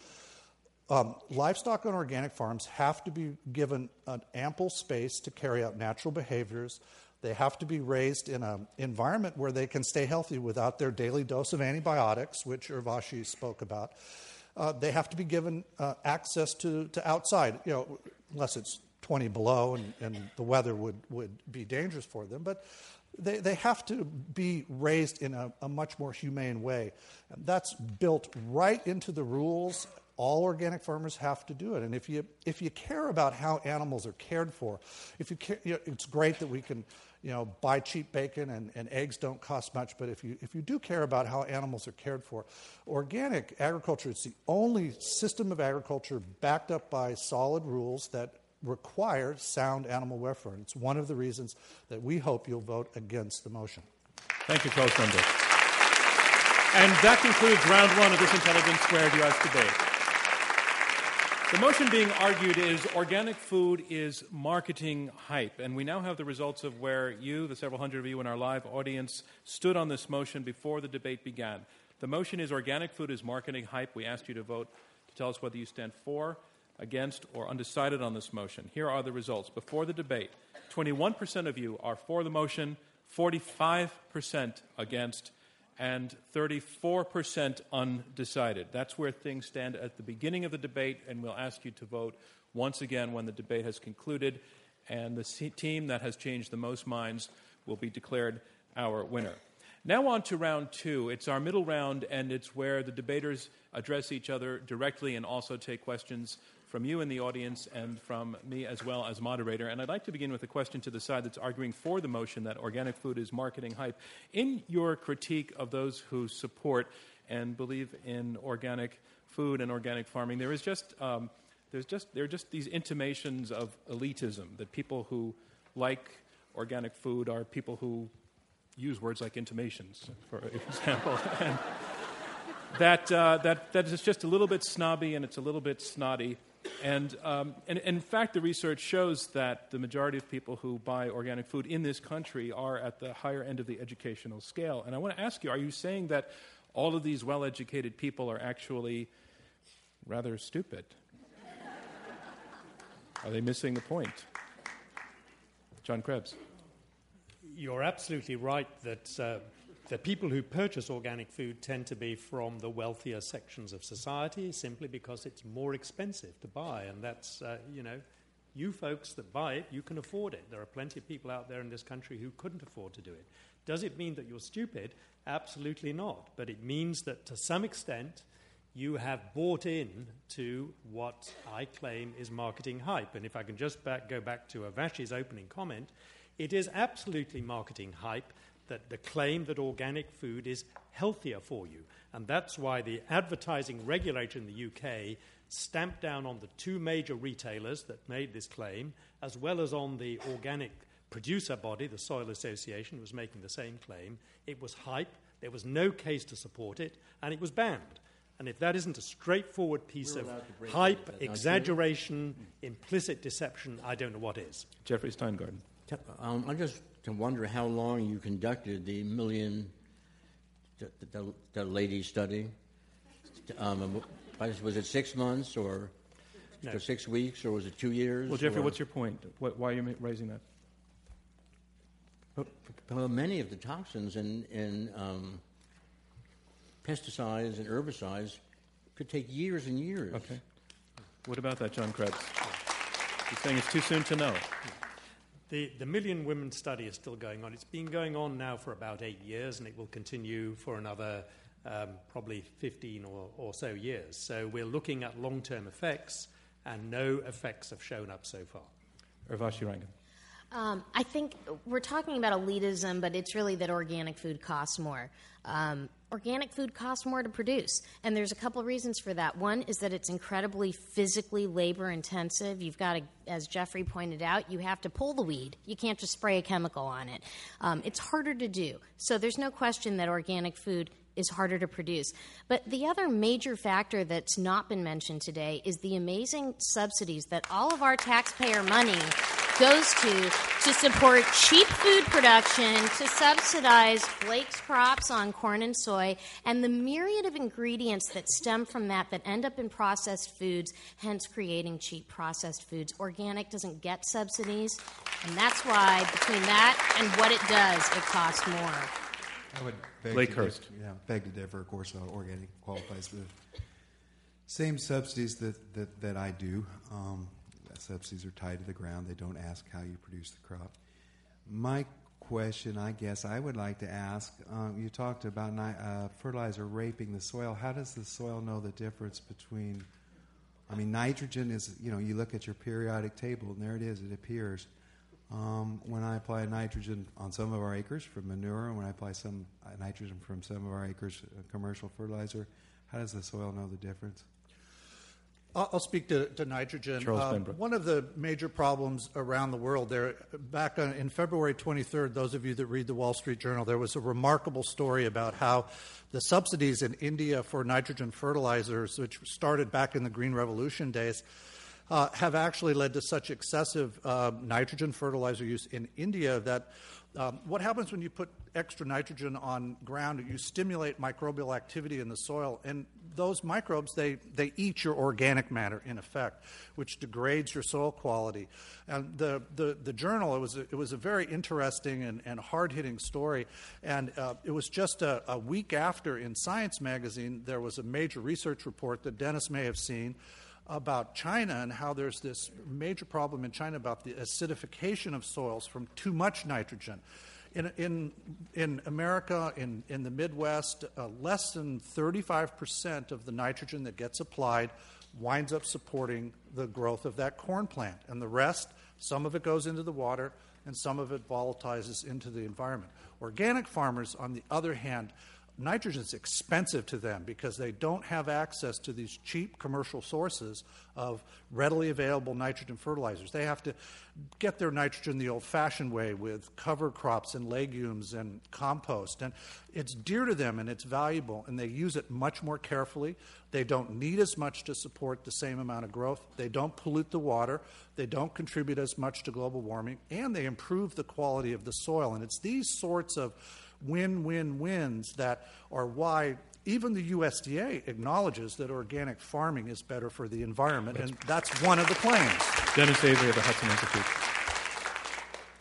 um, livestock on organic farms have to be given an ample space to carry out natural behaviors. They have to be raised in an environment where they can stay healthy without their daily dose of antibiotics, which Urvashi spoke about. Uh, they have to be given uh, access to, to outside, you know, unless it's 20 below and, and the weather would, would be dangerous for them. But they, they have to be raised in a, a much more humane way. And that's built right into the rules. All organic farmers have to do it. And if you, if you care about how animals are cared for, if you, care, you know, it's great that we can you know, buy cheap bacon and, and eggs don't cost much, but if you, if you do care about how animals are cared for, organic agriculture is the only system of agriculture backed up by solid rules that require sound animal welfare. And it's one of the reasons that we hope you'll vote against the motion. Thank you, Co-Senator. And that concludes round one of this Intelligence Squared U.S. debate. The motion being argued is organic food is marketing hype. And we now have the results of where you, the several hundred of you in our live audience, stood on this motion before the debate began. The motion is organic food is marketing hype. We asked you to vote to tell us whether you stand for against, or undecided on this motion. Here are the results. Before the debate, 21% of you are for the motion, 45% against, and 34% undecided. That's where things stand at the beginning of the debate, and we'll ask you to vote once again when the debate has concluded. And the team that has changed the most minds will be declared our winner. Now, on to round two. It's our middle round, and it's where the debaters address each other directly and also take questions from you in the audience and from me as well as moderator. And I'd like to begin with a question to the side that's arguing for the motion that organic food is marketing hype. In your critique of those who support and believe in organic food and organic farming, there is just um, there's just there are just these intimations of elitism that people who like organic food are people who use words like intimations, for [LAUGHS] example. that, uh, that, that is just a little bit snobby and it's a little bit snotty. And, um, and, and, in fact, the research shows that the majority of people who buy organic food in this country are at the higher end of the educational scale. And I want to ask you are you saying that all of these well educated people are actually rather stupid? [LAUGHS] are they missing the point? John Krebs. You're absolutely right that. Uh, the people who purchase organic food tend to be from the wealthier sections of society simply because it's more expensive to buy. And that's, uh, you know, you folks that buy it, you can afford it. There are plenty of people out there in this country who couldn't afford to do it. Does it mean that you're stupid? Absolutely not. But it means that to some extent, you have bought in to what I claim is marketing hype. And if I can just back, go back to Urvashi's opening comment, It is absolutely marketing hype that the claim that organic food is healthier for you. And that's why the advertising regulator in the UK stamped down on the two major retailers that made this claim, as well as on the organic producer body, the Soil Association, was making the same claim. It was hype, there was no case to support it, and it was banned. And if that isn't a straightforward piece We're of allowed to break hype, that, exaggeration, implicit deception, I don't know what is. Jeffrey Steingarten. Um, I just to wonder how long you conducted the million, the, the, the lady study. Um, was it six months or, No. six weeks or was it two years? Well, Jeffrey, or- what's your point? What, why are you raising that? Well, many of the toxins in, in um, pesticides and herbicides could take years and years. Okay. What about that, John Krebs? You're saying it's too soon to know. The, the Million Women study is still going on. It's been going on now for about eight years, and it will continue for another um, probably 15 or, or so years. So we're looking at long term effects, and no effects have shown up so far. Urvashi Rangan. Um, I think we're talking about elitism, but it's really that organic food costs more. Um, organic food costs more to produce, and there's a couple reasons for that. One is that it's incredibly physically labor intensive. You've got to, as Jeffrey pointed out, you have to pull the weed. You can't just spray a chemical on it. Um, it's harder to do. So there's no question that organic food is harder to produce. But the other major factor that's not been mentioned today is the amazing subsidies that all of our taxpayer money goes to to support cheap food production, to subsidize Blake's crops on corn and soy, and the myriad of ingredients that stem from that that end up in processed foods, hence creating cheap processed foods. Organic doesn't get subsidies, and that's why between that and what it does, it costs more. I would beg Blake to yeah, beg to differ. Of course, uh, organic qualifies the same subsidies that, that, that I do. Um, subsidies are tied to the ground. They don't ask how you produce the crop. My question, I guess, I would like to ask um, you talked about uh, fertilizer raping the soil. How does the soil know the difference between I mean, nitrogen is, you know, you look at your periodic table, and there it is, it appears. Um, when I apply nitrogen on some of our acres from manure, and when I apply some uh, nitrogen from some of our acres, uh, commercial fertilizer, how does the soil know the difference? I'll I'll speak to, to nitrogen. Charles Uh, one of the major problems around the world there, back on, in February 23rd, those of you that read the Wall Street Journal, there was a remarkable story about how the subsidies in India for nitrogen fertilizers, which started back in the Green Revolution days, uh, have actually led to such excessive uh, nitrogen fertilizer use in India that um, what happens when you put extra nitrogen on ground? You stimulate microbial activity in the soil, and those microbes they, they eat your organic matter in effect, which degrades your soil quality. And the, the, the journal it was a, it was a very interesting and, and hard hitting story, and uh, it was just a, a week after in Science magazine there was a major research report that Dennis may have seen about China and how there's this major problem in China about the acidification of soils from too much nitrogen. In, in, in America, in, in the Midwest, uh, less than 35% of the nitrogen that gets applied winds up supporting the growth of that corn plant. And the rest, some of it goes into the water and some of it volatilizes into the environment. Organic farmers, on the other hand, nitrogen is expensive to them because they don't have access to these cheap commercial sources of readily available nitrogen fertilizers. They have to get their nitrogen the old fashioned way with cover crops and legumes and compost. And it's dear to them and it's valuable, and they use it much more carefully. They don't need as much to support the same amount of growth. They don't pollute the water. They don't contribute as much to global warming, and they improve the quality of the soil. And it's these sorts of win win wins that are why even the USDA acknowledges that organic farming is better for the environment, and that's one of the claims. Dennis Avery of the Hudson Institute.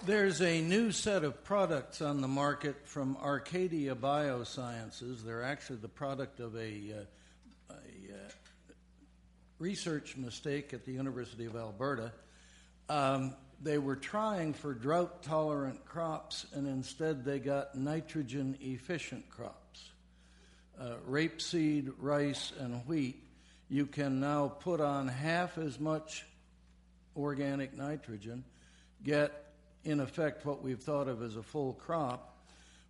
There's a new set of products on the market from Arcadia Biosciences. They're actually the product of a, uh, a uh, research mistake at the University of Alberta. Um, they were trying for drought tolerant crops, and instead they got nitrogen efficient crops. Uh, rapeseed, rice, and wheat, you can now put on half as much organic nitrogen, get in effect, what we've thought of as a full crop,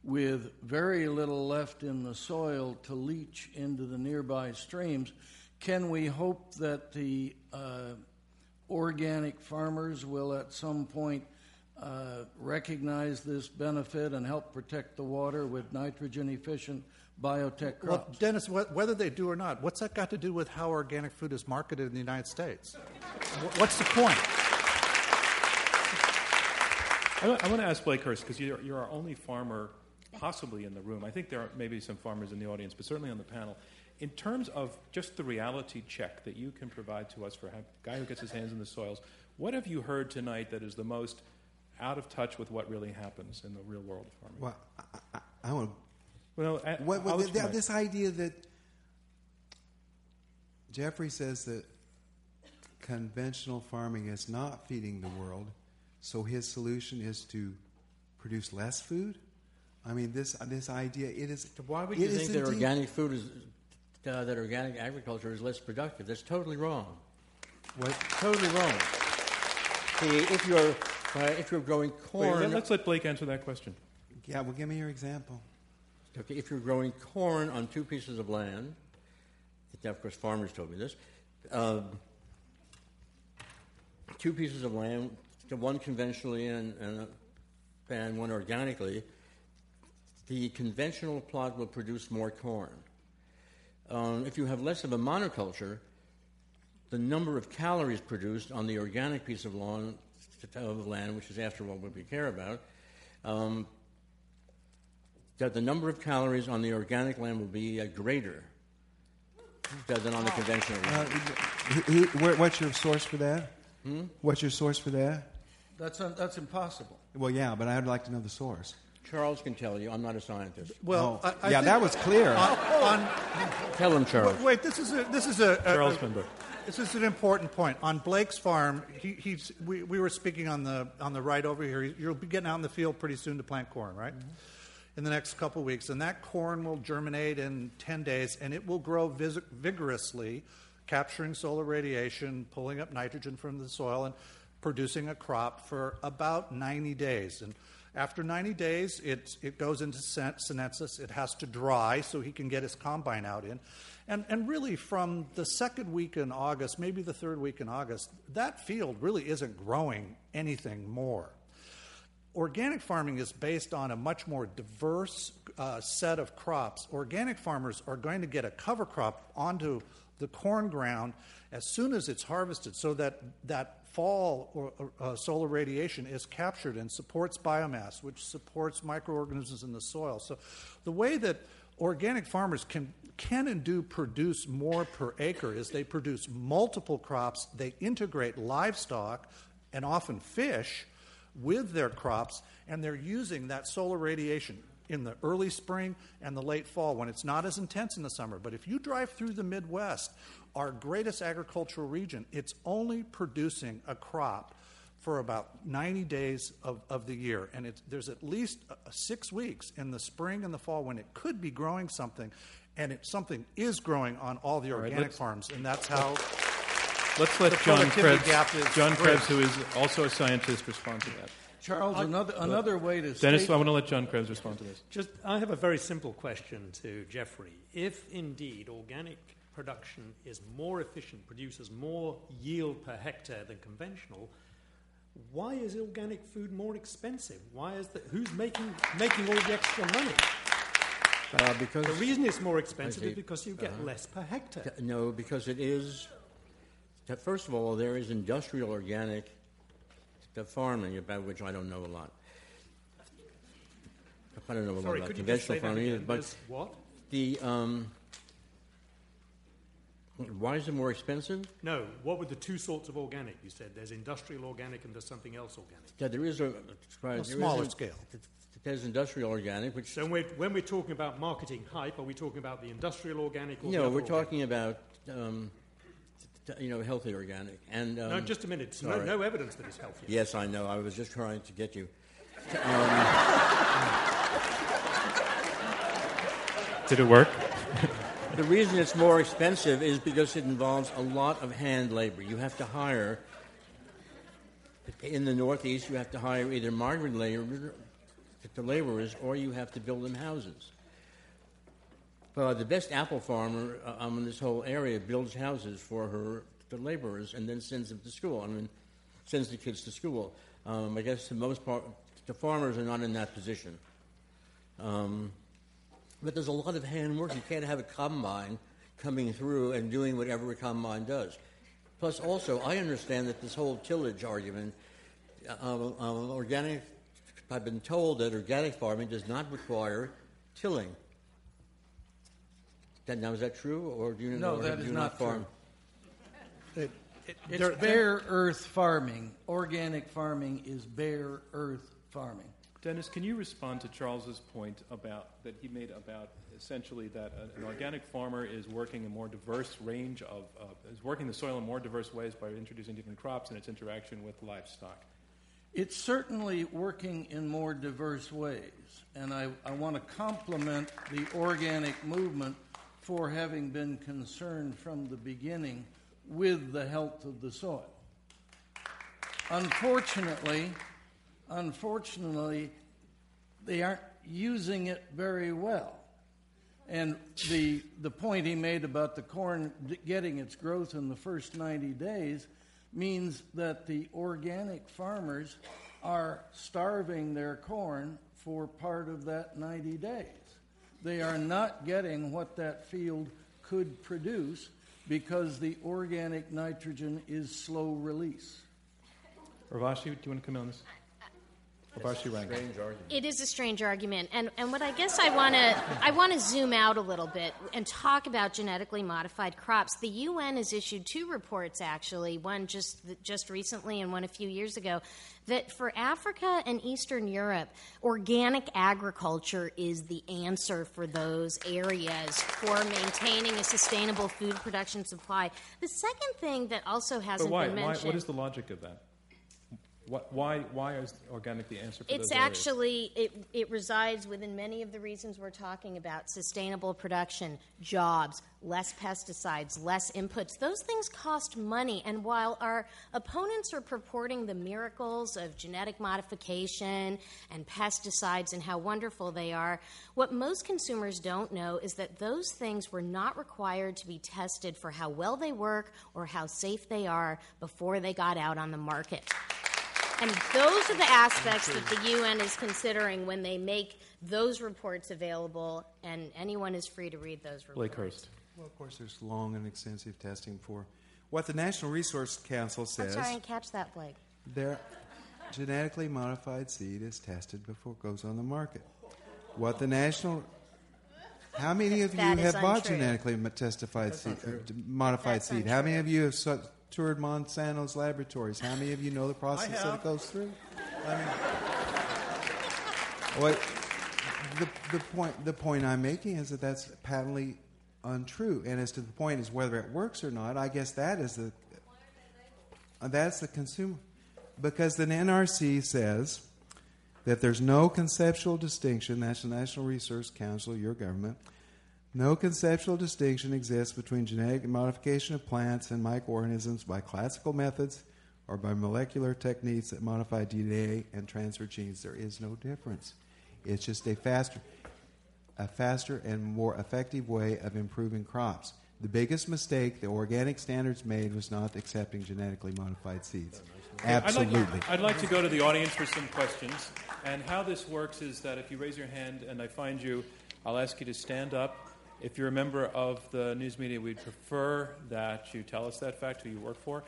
with very little left in the soil to leach into the nearby streams, can we hope that the uh, organic farmers will at some point uh, recognize this benefit and help protect the water with nitrogen efficient biotech crops? Well, Dennis, wh- whether they do or not, what's that got to do with how organic food is marketed in the United States? What's the point? I, I want to ask Blake Hurst because you're, you're our only farmer possibly in the room. I think there are maybe some farmers in the audience, but certainly on the panel. In terms of just the reality check that you can provide to us for a guy who gets his hands in the soils, what have you heard tonight that is the most out of touch with what really happens in the real world of farming? Well, I, I, I want Well, I, to. What, I'll what, explain. th- this idea that Jeffrey says that conventional farming is not feeding the world, so his solution is to produce less food. I mean, this this idea it is. Why would you think that indeed- organic food is uh, that organic agriculture is less productive? That's totally wrong. What, Totally wrong. See, if you're uh, if you're growing corn, let- let's let Blake answer that question. yeah, well, give me your example. okay, if you're growing corn on two pieces of land, of course, farmers told me this. Um, two pieces of land, one conventionally and, and, and one organically. The conventional plot will produce more corn. Um, if you have less of a monoculture, the number of calories produced on the organic piece of lawn of land, which is after all what we care about, um, that the number of calories on the organic land will be uh, greater than on the conventional Uh, land. who, who, where, what's your source for that? Hmm? What's your source for that? That's, un- that's impossible. Well, yeah, but I'd like to know the source. Charles can tell you. I'm not a scientist. Well, Oh, I, I yeah, that was clear. Uh, on, on, Tell him, Charles. Wait, wait, this is a, this is a, a- Charles a- Finberg. this is an important point. On Blake's farm, he, he's we, we were speaking on the on the right over here. You'll be getting out in the field pretty soon to plant corn, right? Mm-hmm. In the next couple of weeks, and that corn will germinate in ten days, and it will grow vis- vigorously, capturing solar radiation, pulling up nitrogen from the soil, and producing a crop for about ninety days. And after 90 days, it, it goes into sen- senescence. It has to dry so he can get his combine out in. And, and really, from the second week in August, maybe the third week in August, that field really isn't growing anything more. Organic farming is based on a much more diverse uh, set of crops. Organic farmers are going to get a cover crop onto the corn ground as soon as it's harvested so that that fall or, uh, solar radiation is captured and supports biomass, which supports microorganisms in the soil. So the way that organic farmers can can and do produce more per acre is they produce multiple crops, they integrate livestock and often fish with their crops, and they're using that solar radiation in the early spring and the late fall when it's not as intense in the summer. But if you drive through the Midwest, our greatest agricultural region, it's only producing a crop for about 90 days of, of the year. And it's, there's at least uh, six weeks in the spring and the fall when it could be growing something, and it, something is growing on all the right, organic let's- farms. And that's how. Let's let John Krebs, gap is John. Krebs, who is also a scientist, respond to that. Charles, another, another way to Dennis, state- I want to let John Krebs respond to this. Just, I have a very simple question to Jeffrey. If indeed organic production is more efficient, produces more yield per hectare than conventional, why is organic food more expensive? Why is that? Who's making making all the extra money? Uh, because The reason it's more expensive is because you get less per hectare. no, because it is. First of all, there is industrial organic the farming about which I don't know a lot. I don't know a lot about could you just conventional farming, again? but what? the um, why is it more expensive? No, what were the two sorts of organic you said? There's industrial organic and there's something else organic. Yeah, there is a, there is smaller a- scale. There's industrial organic, which So when we're, when we're talking about marketing hype, are we talking about the industrial organic or you the know other we're organic? talking about um, you know healthy organic and um, No, just a minute. No, sorry. no evidence that it's healthy. Yes, I know. I was just trying to get you. Did it work? The reason it's more expensive is because it involves a lot of hand labor. You have to hire In the Northeast, you have to hire either migrant labor, the laborers, or you have to build them houses. But the best apple farmer uh, um, in this whole area builds houses for her the laborers and then sends them to school. I mean, sends the kids to school. Um, I guess the most part, the farmers are not in that position. Um, but there's a lot of handwork. You can't have a combine coming through and doing whatever a combine does. Plus, also, I understand that this whole tillage argument, uh, uh, organic, I've been told that organic farming does not require tilling. That, now, is that true, or do you No, know, that do is you not farm? It, it, It's there- bare earth farming. Organic farming is bare earth farming. Dennis, can you respond to Charles's point about that he made about essentially that an organic farmer is working a more diverse range of uh, is working the soil in more diverse ways by introducing different crops and its interaction with livestock. It's certainly working in more diverse ways, and I, I want to compliment the organic movement for having been concerned from the beginning with the health of the soil. Unfortunately, unfortunately, they aren't using it very well. And the, the point he made about the corn getting its growth in the first 90 days means that the organic farmers are starving their corn for part of that 90 days. They are not getting what that field could produce because the organic nitrogen is slow release. Urvashi, do you want to come in on this? Urvashi Rangan. Strange argument. It is a strange argument, and, and what I guess I want to I want to zoom out a little bit and talk about genetically modified crops. The UN has issued two reports, actually, one just just recently and one a few years ago, that for Africa and Eastern Europe, organic agriculture is the answer for those areas for maintaining a sustainable food production supply. The second thing that also hasn't why? been why? What is the logic of that? What, why? Why is organic the answer for It's actually it, it resides within many of the reasons we're talking about: sustainable production, jobs, less pesticides, less inputs. Those things cost money, and while our opponents are purporting the miracles of genetic modification and pesticides and how wonderful they are, what most consumers don't know is that those things were not required to be tested for how well they work or how safe they are before they got out on the market. And those are the aspects that the UN is considering when they make those reports available, and anyone is free to read those reports. Blake Hurst. Well, of course, there's long and extensive testing for what the National Research Council says. I'm says. sorry, I didn't catch that, Blake. Their genetically modified seed is tested before it goes on the market. What the national how many of you That is have bought untrue. genetically mo- testified seed, uh, modified That's seed? How many of you have su- toured Monsanto's laboratories? How many of you know the process that it goes through? I mean, what the, the point the point I'm making is that that's patently untrue. And as to the point is whether it works or not, I guess that is the that's the consumer because the NRC says that there's no conceptual distinction. That's the National Research Council, your government. No conceptual distinction exists between genetic modification of plants and microorganisms by classical methods or by molecular techniques that modify DNA and transfer genes. There is no difference. It's just a faster, a faster and more effective way of improving crops. The biggest mistake the organic standards made was not accepting genetically modified seeds. Absolutely. I'd like, I'd like to go to the audience for some questions. And how this works is that if you raise your hand and I find you, I'll ask you to stand up. If you're a member of the news media, we'd prefer that you tell us that fact, who you work for.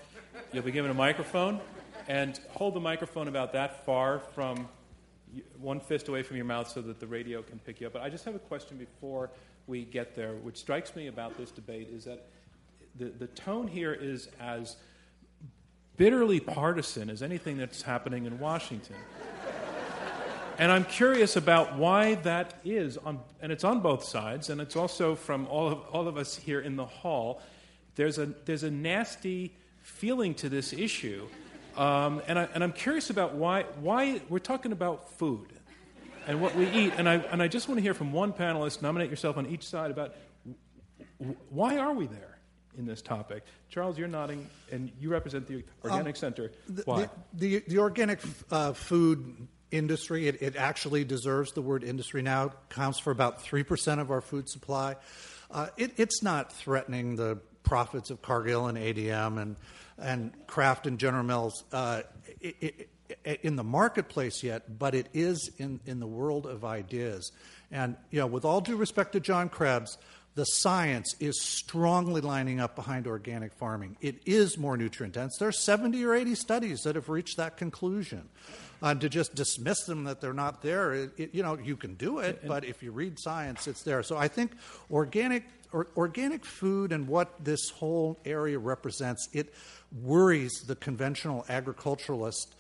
You'll be given a microphone, and hold the microphone about that far from one fist away from your mouth so that the radio can pick you up. But I just have a question before we get there, which strikes me about this debate is that the, the tone here is as bitterly partisan as anything that's happening in Washington. And I'm curious about why that is, on, and it's on both sides, and it's also from all of, all of us here in the hall. There's a, there's a nasty feeling to this issue. Um, and, I, and I'm curious about why, why we're talking about food and what we eat. And I, and I just want to hear from one panelist, nominate yourself on each side, about why are we there? in this topic. Charles, you're nodding, and you represent the Organic Center. Um, The, Why? The, the, the organic uh, food industry, it, it actually deserves the word industry now, It counts for about 3% of our food supply. Uh, it, it's not threatening the profits of Cargill and ADM and, and Kraft and General Mills uh, i i i in the marketplace yet, but it is in, in the world of ideas. And, you know, with all due respect to John Krebs, the science is strongly lining up behind organic farming. It is more nutrient dense. There are 70 or 80 studies that have reached that conclusion. Uh, to just dismiss them that they're not there, it, it, you know, you can do it, but if you read science, it's there. So I think organic, or, organic food and what this whole area represents, it worries the conventional agriculturalist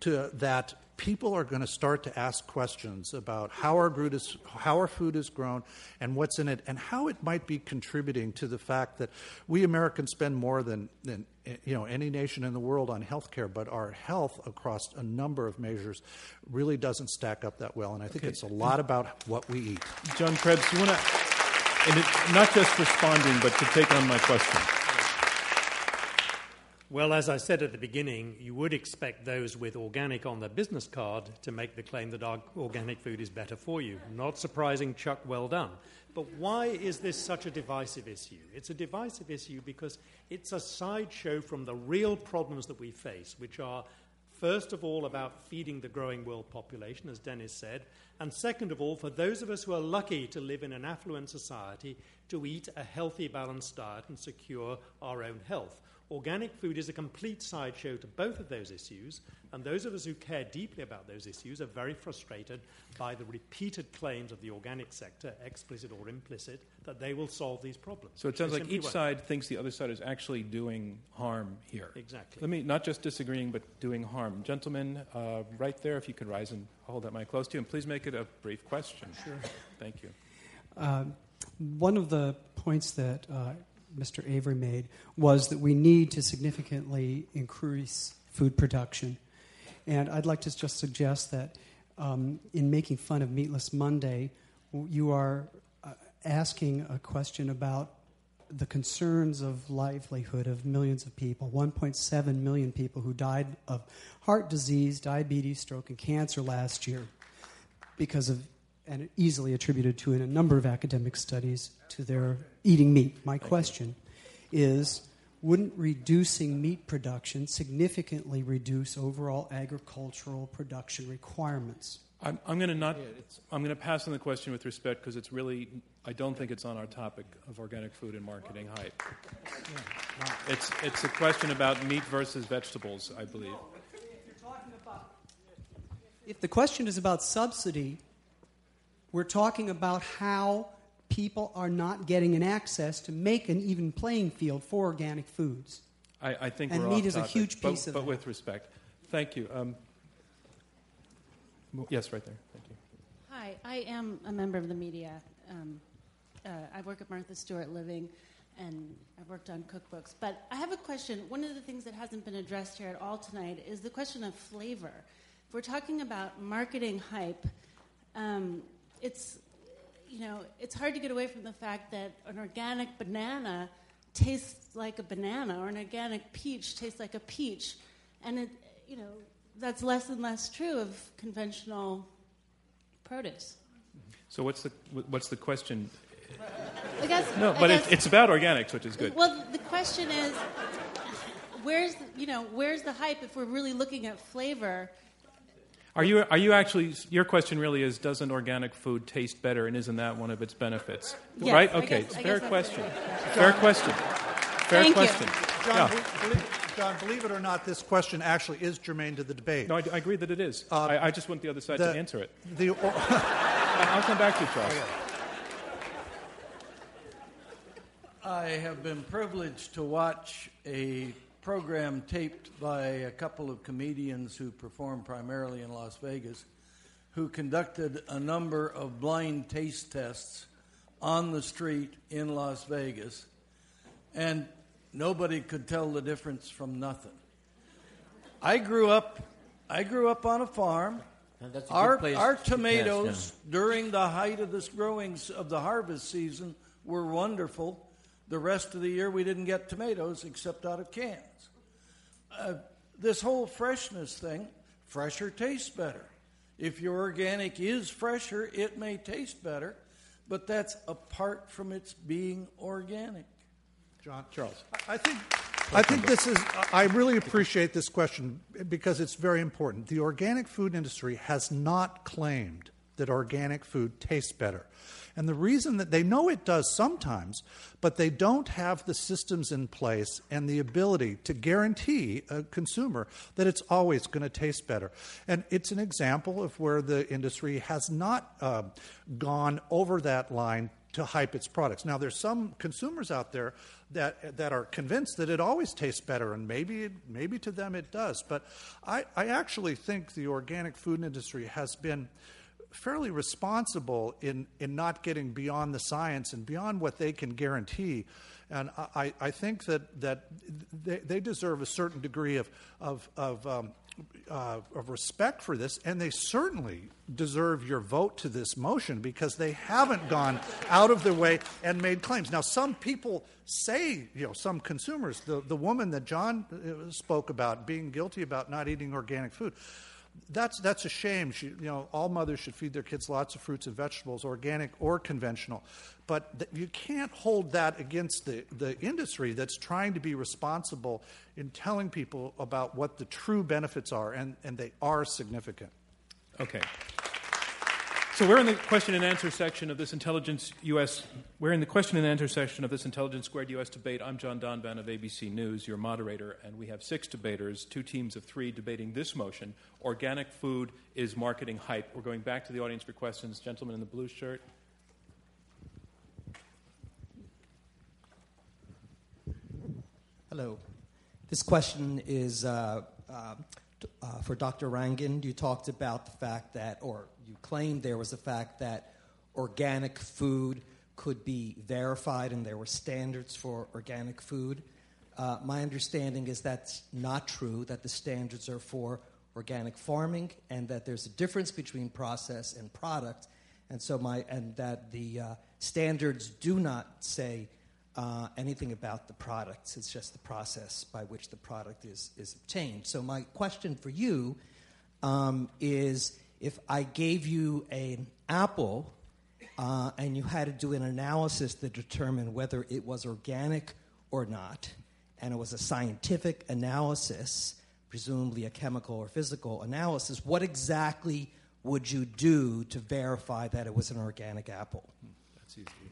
to, that people are going to start to ask questions about how our, food is, how our food is grown and what's in it, and how it might be contributing to the fact that we Americans spend more than, than you know, any nation in the world on health care, but our health across a number of measures really doesn't stack up that well. And I think Okay. it's a lot about what we eat. John Krebs, you want to, and it, not just responding, but to take on my question. Well, as I said at the beginning, you would expect those with organic on their business card to make the claim that organic food is better for you. Not surprising, Chuck, well done. But why is this such a divisive issue? It's a divisive issue because it's a sideshow from the real problems that we face, which are, first of all, about feeding the growing world population, as Dennis said, and second of all, for those of us who are lucky to live in an affluent society, to eat a healthy, balanced diet and secure our own health. Organic food is a complete sideshow to both of those issues, and those of us who care deeply about those issues are very frustrated by the repeated claims of the organic sector, explicit or implicit, that they will solve these problems. So it sounds They like each won't. side thinks the other side is actually doing harm here. Exactly. Let me, not just disagreeing, but doing harm. Gentlemen, uh, right there, if you could rise and hold that mic close to you, and please make it a brief question. Sure. Thank you. Um, one of the points that uh, Mr. Avery made was that we need to significantly increase food production. And I'd like to just suggest that um, in making fun of Meatless Monday, you are uh, asking a question about the concerns of livelihood of millions of people 1.7 million people who died of heart disease, diabetes, stroke, and cancer last year because of and easily attributed to in a number of academic studies to their eating meat. My question is wouldn't reducing meat production significantly reduce overall agricultural production requirements? I'm, I'm going to not. I'm going to pass on the question with respect because it's really. I don't think it's on our topic of organic food and marketing hype. It's it's a question about meat versus vegetables, I believe. If the question is about subsidy, we're talking about how people are not getting an access to make an even playing field for organic foods. I, I think And we're meat off is a topic, huge but- piece of But that. with respect, thank you. Um, yes, right there. Thank you. Hi, I am a member of the media. Um, uh, I work at Martha Stewart Living, and I've worked on cookbooks. But I have a question. One of the things that hasn't been addressed here at all tonight is the question of flavor. If we're talking about marketing hype, um, it's you know it's hard to get away from the fact that an organic banana tastes like a banana, or an organic peach tastes like a peach, and it you know that's less and less true of conventional produce. So what's the what's the question? I guess, No, I but guess, it, it's about organics, which is good. Well, the question is, where's the, you know where's the hype if we're really looking at flavor? Are you are you actually? Your question really is: Doesn't organic food taste better, and isn't that one of its benefits? Yes, right? Okay. guess- I fair question. Fair question. Fair Thank question. John, Yeah. be- believe, John, believe it or not, this question actually is germane to the debate. No, I, I agree that it is. Uh, I, I just want the other side the- to answer it. The, [LAUGHS] I- I'll come back to you, Charles. I have been privileged to watch a program taped by a couple of comedians who perform primarily in Las Vegas, who conducted a number of blind taste tests on the street in Las Vegas, and nobody could tell the difference from nothing. I grew up. I grew up on a farm. That's a Our, our to test tomatoes during the height of this growing of the harvest season were wonderful. The rest of the year, we didn't get tomatoes except out of cans. Uh, this whole freshness thing, fresher tastes better. If your organic is fresher, it may taste better, but that's apart from its being organic. John? Charles. I think I think this is, I really appreciate this question because it's very important. The organic food industry has not claimed that organic food tastes better. And the reason that they know it does sometimes, but they don't have the systems in place and the ability to guarantee a consumer that it's always going to taste better. And it's an example of where the industry has not uh, gone over that line to hype its products. Now, there's some consumers out there that that are convinced that it always tastes better, and maybe maybe to them it does. But I, I actually think the organic food industry has been fairly responsible in, in not getting beyond the science and beyond what they can guarantee. And I, I think that, that they, they deserve a certain degree of, of, of um, uh, of respect for this, and they certainly deserve your vote to this motion because they haven't gone out of their way and made claims. Now, some people say, you know, some consumers, the, the woman that John uh, spoke about being guilty about not eating organic food, that's that's a shame. She, you know, all mothers should feed their kids lots of fruits and vegetables, organic or conventional. But th- you can't hold that against the, the industry that's trying to be responsible in telling people about what the true benefits are, and, and they are significant. Okay. So we're in the question and answer section of this intelligence U.S. We're in the question and answer section of this intelligence squared U.S. debate. I'm John Donvan of ABC News, your moderator, and we have six debaters, two teams of three, debating this motion: organic food is marketing hype. We're going back to the audience for questions. Gentleman in the blue shirt. Hello. This question is uh, uh, uh, for Dr. Rangan. You talked about the fact that, or you claimed there was the fact that organic food could be verified and there were standards for organic food. Uh, my understanding is that's not true, that the standards are for organic farming and that there's a difference between process and product. And so my and that the uh, standards do not say uh, anything about the products. It's just the process by which the product is, is obtained. So, my question for you um, is if I gave you an apple uh, and you had to do an analysis to determine whether it was organic or not, and it was a scientific analysis, presumably a chemical or physical analysis, what exactly would you do to verify that it was an organic apple? That's easy.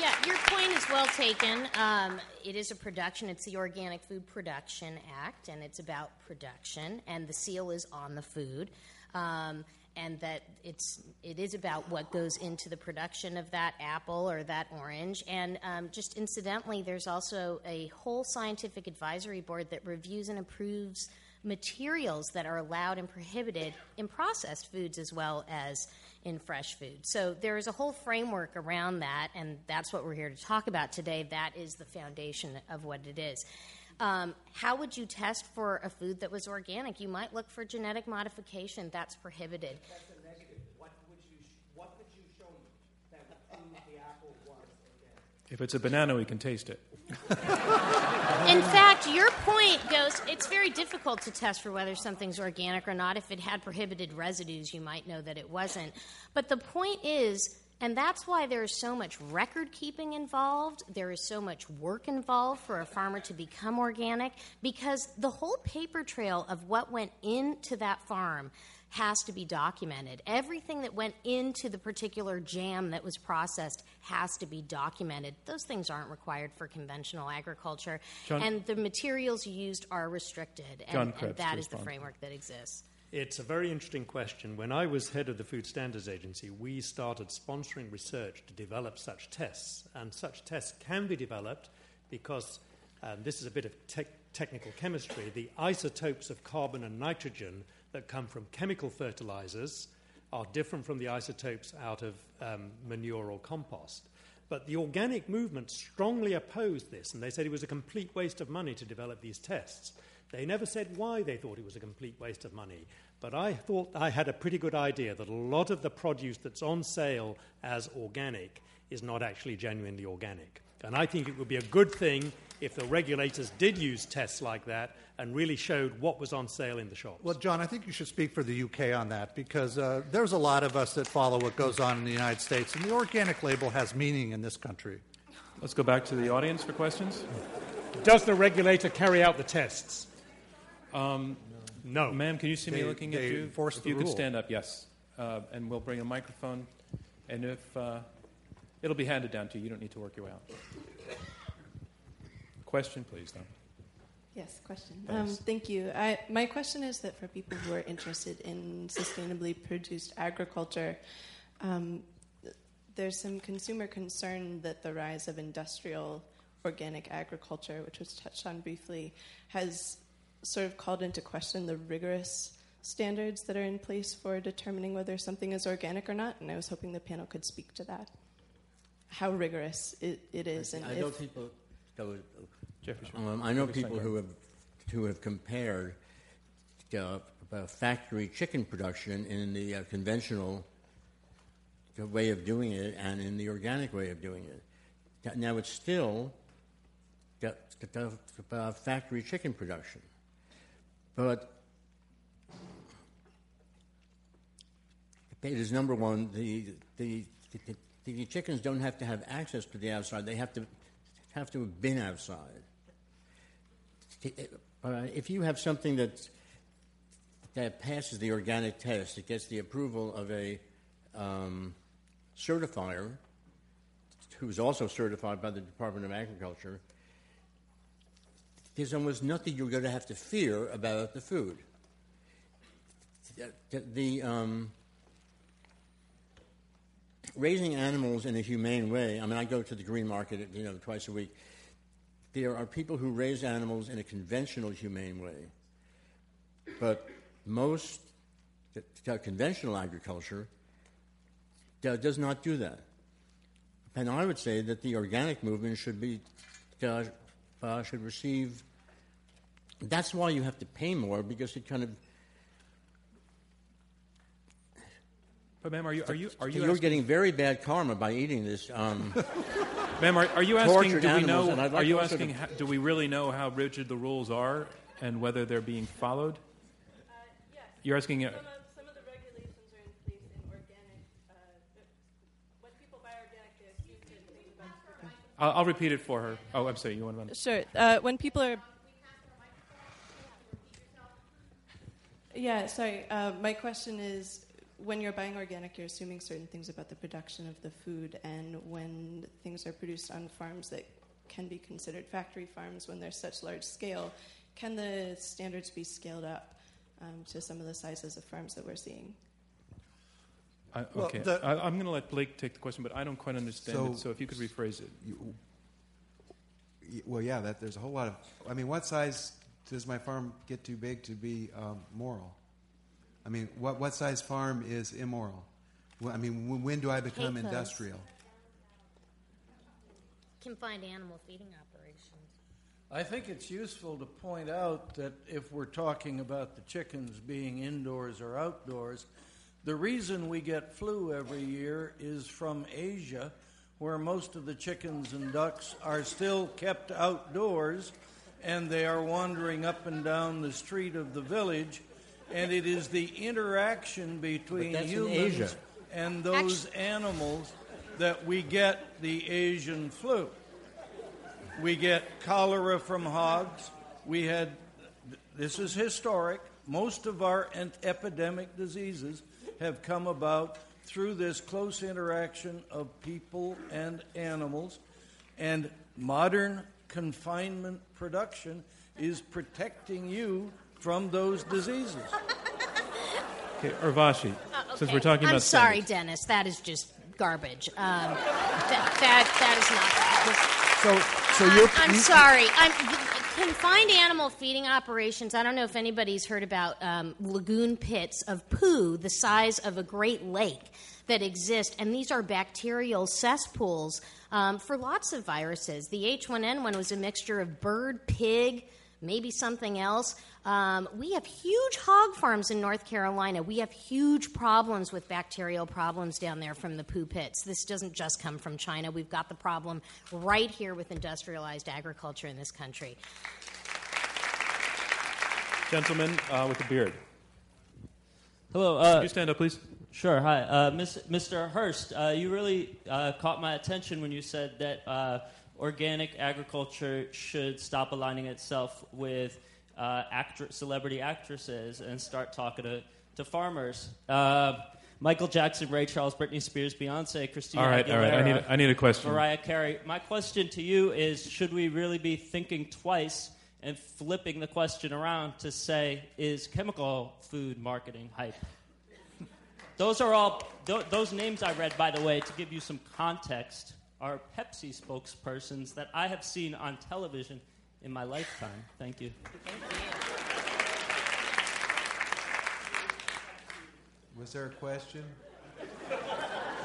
Yeah, your point is well taken. Um, it is a production. It's the Organic Food Production Act, and it's about production, and the seal is on the food. Um, and that it's it is about what goes into the production of that apple or that orange. And um, just incidentally, there's also a whole scientific advisory board that reviews and approves materials that are allowed and prohibited in processed foods as well as in fresh food. So there is a whole framework around that, and that's what we're here to talk about today. That is the foundation of what it is. Um, how would you test for a food that was organic? You might look for genetic modification. That's prohibited. That's a negative. What would you, what would you show me that would prove the apple was organic? If it's a banana, we can taste it. [LAUGHS] In fact, your point goes it's very difficult to test for whether something's organic or not. If it had prohibited residues, you might know that it wasn't. But the point is, and that's why there is so much record keeping involved. There is so much work involved for a farmer to become organic because the whole paper trail of what went into that farm has to be documented. Everything that went into the particular jam that was processed has to be documented. Those things aren't required for conventional agriculture, John- and the materials used are restricted, John and, Krebs and that to is the framework that exists. It's a very interesting question. When I was head of the Food Standards Agency, we started sponsoring research to develop such tests. And such tests can be developed because um, this is a bit of tech technical chemistry. The isotopes of carbon and nitrogen that come from chemical fertilizers are different from the isotopes out of um, manure or compost. But the organic movement strongly opposed this, and they said it was a complete waste of money to develop these tests. They never said why they thought it was a complete waste of money. But I thought I had a pretty good idea that a lot of the produce that's on sale as organic is not actually genuinely organic. And I think it would be a good thing if the regulators did use tests like that and really showed what was on sale in the shops. Well, John, I think you should speak for the UK on that because uh, there's a lot of us that follow what goes on in the United States, and the organic label has meaning in this country. Let's go back to the audience for questions. Does the regulator carry out the tests? Um, no. Ma'am, can you see me They- looking at you? enforce if the you could stand up, yes. Uh, and we'll bring a microphone. And if uh, it'll be handed down to you, you don't need to work your way out. Question, please, though. Yes, question. Um, thank you. I, my question is that for people who are interested in sustainably produced agriculture, um, there's some consumer concern that the rise of industrial organic agriculture, which was touched on briefly, has sort of called into question the rigorous standards that are in place for determining whether something is organic or not. And I was hoping the panel could speak to that. How rigorous it, it is, and I if, know people. so, Jeffrey, sure. Um, I know Jeffrey people Steingarten. who have who have compared uh, uh, factory chicken production in the uh, conventional way of doing it and in the organic way of doing it. Now- it's still uh, factory chicken production, but it is number one. The the, the the chickens don't have to have access to the outside; they have to have to have been outside. If you have something that that passes the organic test, it gets the approval of a um, certifier, who's also certified by the Department of Agriculture. There's almost nothing you're going to have to fear about the food. The, the, um, raising animals in a humane way. I mean, I go to the green market, you know, twice a week. There are people who raise animals in a conventional, humane way, but most the conventional agriculture does not do that. And I would say that the organic movement should be uh, uh, should receive. That's why you have to pay more because it kind of But, ma'am, are you are you are you you're asking, getting very bad karma by eating this. Um, [LAUGHS] ma'am, are, are you asking? Do we know? like are you asking? to- How, do we really know how rigid the rules are and whether they're being followed? You're asking. Uh, Some of, some of the regulations are in place in organic. Uh, when people buy organic, they assume certain things about the production. I'll, I'll repeat it for her. Oh, I'm sorry. You want to? Sure. Uh, when people are. Yeah, sorry. Uh, my question is when you're buying organic, you're assuming certain things about the production of the food, and when things are produced on farms that can be considered factory farms when they're such large scale, can the standards be scaled up um, to some of the sizes of farms that we're seeing? I, Well, okay. the- I, I'm going to let Blake take the question, but I don't quite understand So- it. So if you could rephrase it. You- well, yeah, that there's a whole lot of. I mean, what size does my farm get too big to be um, moral? I mean, what what size farm is immoral? Well, I mean, when, when do I become clothes. industrial? Confined animal feeding operations. I think it's useful to point out that if we're talking about the chickens being indoors or outdoors, the reason we get flu every year is from Asia, where most of the chickens and ducks are still kept outdoors and they are wandering up and down the street of the village. And it is the interaction between humans Asia. and those animals that we get the Asian flu. We get cholera from hogs. We had, this is historic. Most of our epidemic diseases have come about through this close interaction of people and animals. And modern confinement production is protecting you from those diseases. [LAUGHS] Okay, Urvashi, Uh, since we're talking I'm about sorry, standards. Dennis. That is just garbage. Um, that, that, that is not. So, so I'm, you're. I'm you- sorry. I'm confined animal feeding operations. I don't know if anybody's heard about um, lagoon pits of poo the size of a Great Lake that exist, and these are bacterial cesspools um, for lots of viruses. The H1N1 was a mixture of bird, pig, maybe something else. Um, we have huge hog farms in North Carolina. We have huge problems with bacterial problems down there from the poo pits. This doesn't just come from China. We've got the problem right here with industrialized agriculture in this country. Gentleman uh, with the beard. Hello. Uh, Could you stand up, please? Sure. Hi, uh, Miss, Mr. Hurst. Uh, you really uh, caught my attention when you said that uh, organic agriculture should stop aligning itself with uh, celebrity actresses and start talking to, to farmers. Uh, Michael Jackson, Ray Charles, Britney Spears, Beyonce, Christina All right, Aguilera, all right. I need a- I need a question. Mariah Carey. My question to you is: Should we really be thinking twice and flipping the question around to say, is chemical food marketing hype? Those are all th- those names I read, by the way, to give you some context, are Pepsi spokespersons that I have seen on television in my lifetime. Thank you. Was there a question?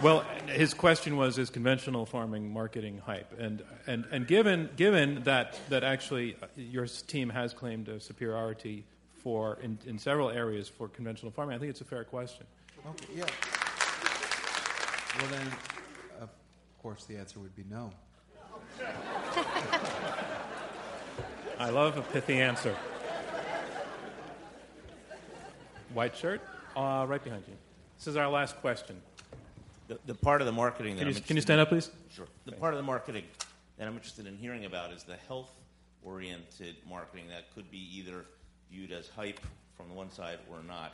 Well, his question was: Is conventional farming marketing hype? And and and given given that that actually uh, your team has claimed a superiority for in, in several areas for conventional farming, I think it's a fair question. Okay, yeah. Well, then, of course, the answer would be no. [LAUGHS] I love a pithy answer. White shirt, uh, right behind you. This is our last question. The, the part of the marketing that Can I'm you- can you interested stand in- up, please? Sure. The part of the marketing that I'm interested in hearing about is the health-oriented marketing that could be either viewed as hype from the one side or not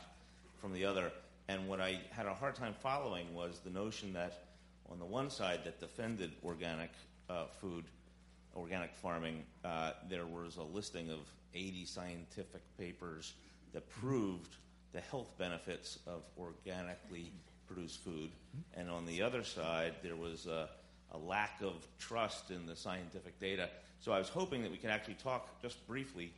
from the other. And what I had a hard time following was the notion that on the one side that defended organic uh, food, organic farming, uh, there was a listing of 80 scientific papers that proved the health benefits of organically produced food. And on the other side, there was a, a lack of trust in the scientific data. So I was hoping that we could actually talk just briefly